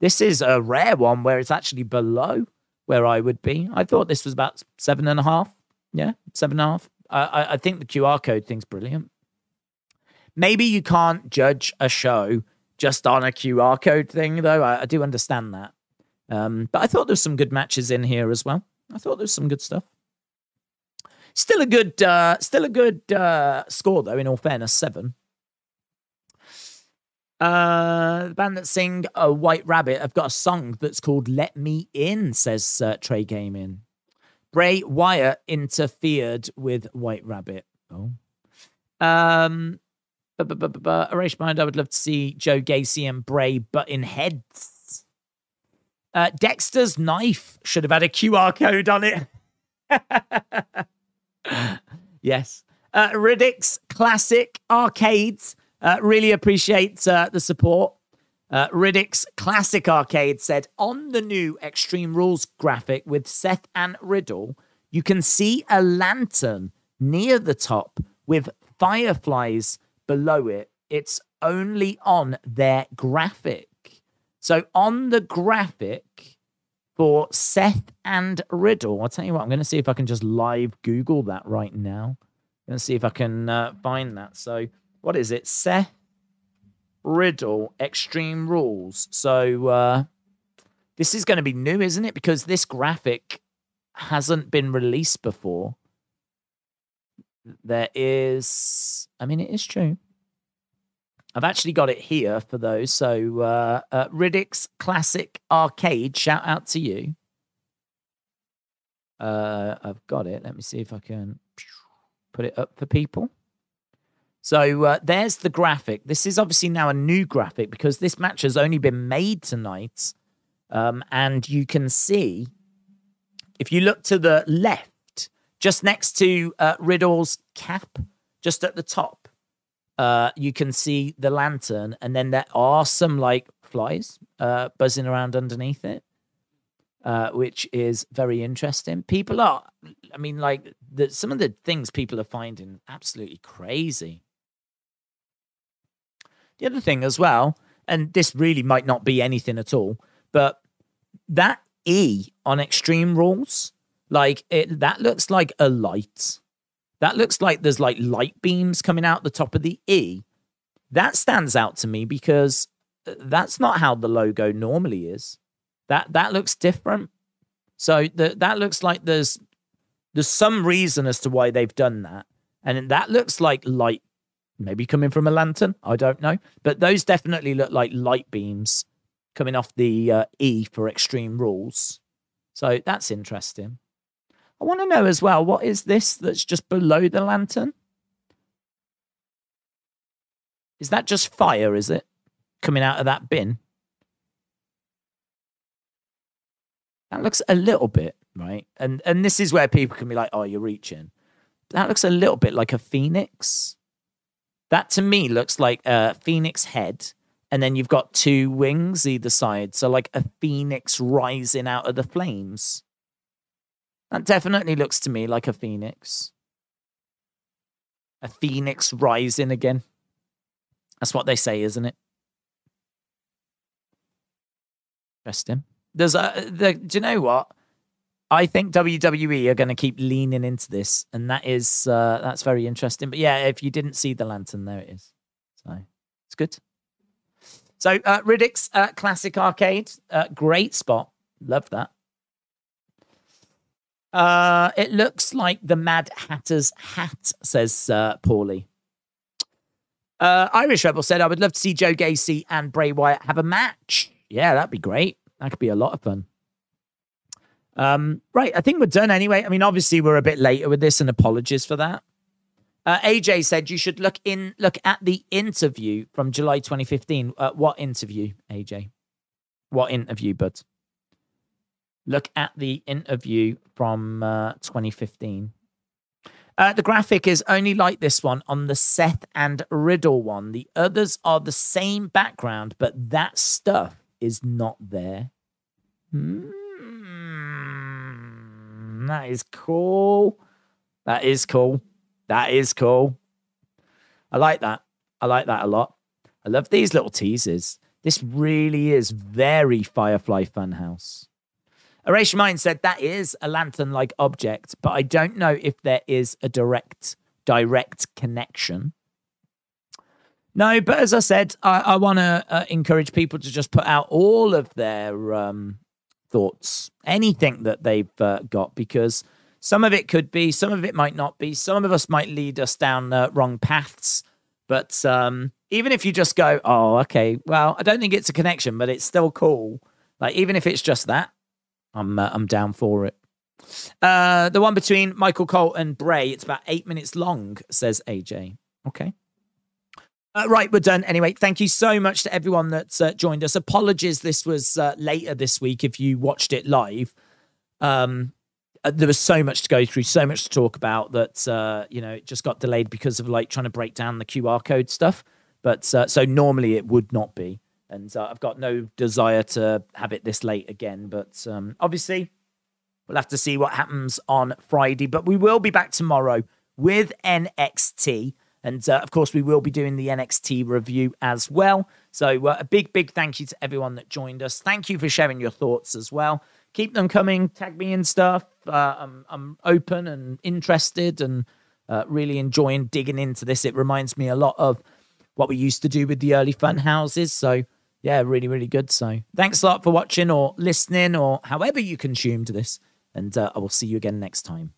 This is a rare one where it's actually below where I would be. I thought this was about seven and a half. Yeah, seven and a half. I, I think the QR code thing's brilliant. Maybe you can't judge a show just on a QR code thing, though. I, I do understand that. Um, but I thought there's some good matches in here as well. I thought there's some good stuff. Still a good, uh, still a good uh, score though. In all fairness, seven. Uh, the band that sing a White Rabbit have got a song that's called "Let Me In," says uh, Trey Gaming. Bray Wyatt interfered with White Rabbit. Oh. Um, Erase Mind, I would love to see Joe Gacy and Bray butting heads. Uh, Dexter's knife should have had a QR code on it. *laughs* yes. Uh, Riddick's classic arcades. Uh, really appreciate uh, the support. Uh, Riddick's classic arcade said on the new Extreme Rules graphic with Seth and Riddle, you can see a lantern near the top with fireflies below it. It's only on their graphic. So on the graphic for Seth and Riddle, I'll tell you what, I'm going to see if I can just live Google that right now. I'm going to see if I can uh, find that. So what is it? Seth Riddle Extreme Rules. So uh, this is going to be new, isn't it? Because this graphic hasn't been released before. There is, I mean, it is true. I've actually got it here for those. So uh, uh, Riddick's Classic Arcade, shout out to you. Uh, I've got it. Let me see if I can put it up for people. So uh, there's the graphic. This is obviously now a new graphic because this match has only been made tonight. Um, and you can see, if you look to the left, just next to uh, Riddle's cap, just at the top, uh, you can see the lantern. And then there are some like flies uh, buzzing around underneath it. Uh, which is very interesting. People are, I mean, like the, some of the things people are finding absolutely crazy. The other thing as well, and this really might not be anything at all, but that E on Extreme Rules, like it, that looks like a light. That looks like there's like light beams coming out the top of the E. That stands out to me because uh, that's not how the logo normally is. That that looks different. So the, that looks like there's there's some reason as to why they've done that, and that looks like light maybe coming from a lantern. I don't know. But those definitely look like light beams coming off the uh, E for Extreme Rules. So that's interesting. I want to know as well what is this that's just below the lantern? Is that just fire, is it? Coming out of that bin? That looks a little bit, right? And and this is where people can be like, oh, you're reaching. That looks a little bit like a phoenix. That to me looks like a phoenix head, and then you've got two wings either side. So, like a phoenix rising out of the flames. That definitely looks to me like a phoenix. A phoenix rising again. That's what they say, isn't it? Interesting. There's a. The, do you know what? I think WWE are going to keep leaning into this, and that is uh, that's very interesting. But yeah, if you didn't see the lantern, there it is. So it's good. So uh, Riddick's uh, classic arcade, uh, great spot. Love that. Uh, it looks like the Mad Hatter's hat, says uh, Paulie. Uh, Irish Rebel said, I would love to see Joe Gacy and Bray Wyatt have a match. Yeah, that'd be great. That could be a lot of fun. Um, right, I think we're done anyway. I mean, obviously we're a bit later with this, and apologies for that. Uh, AJ said you should look in look at the interview from July 2015. Uh, what interview, AJ? What interview, bud? Look at the interview from uh, 2015. Uh, the graphic is only like this one on the Seth and Riddle one. The others are the same background, but that stuff is not there. Hmm. That is cool. That is cool. That is cool. I like that. I like that a lot. I love these little teasers. This really is very Firefly Funhouse. Erasure Mind said that is a lantern-like object, but I don't know if there is a direct direct connection. No, but as I said, I, I want to uh, encourage people to just put out all of their um, thoughts, anything that they've uh, got, because some of it could be, some of it might not be. Some of us might lead us down uh, wrong paths. But um, even if you just go, oh, okay, well, I don't think it's a connection, but it's still cool. Like even if it's just that, I'm uh, I'm down for it. Uh, the one between Michael Cole and Bray, it's about eight minutes long, says AJ. Okay. Uh, right, we're done. Anyway, thank you so much to everyone that's uh, joined us. Apologies, this was uh, later this week if you watched it live. Um, uh, there was so much to go through, so much to talk about that uh, you know it just got delayed because of like trying to break down the QR code stuff. But uh, so normally it would not be, and I've got no desire to have it this late again. But um, obviously, we'll have to see what happens on Friday. But we will be back tomorrow with NXT. And uh, of course, we will be doing the NXT review as well. So, uh, a big, big thank you to everyone that joined us. Thank you for sharing your thoughts as well. Keep them coming. Tag me and stuff. Uh, I'm, I'm open and interested and uh, really enjoying digging into this. It reminds me a lot of what we used to do with the early fun houses. So, yeah, really, really good. So, thanks a lot for watching or listening or however you consumed this. And uh, I will see you again next time.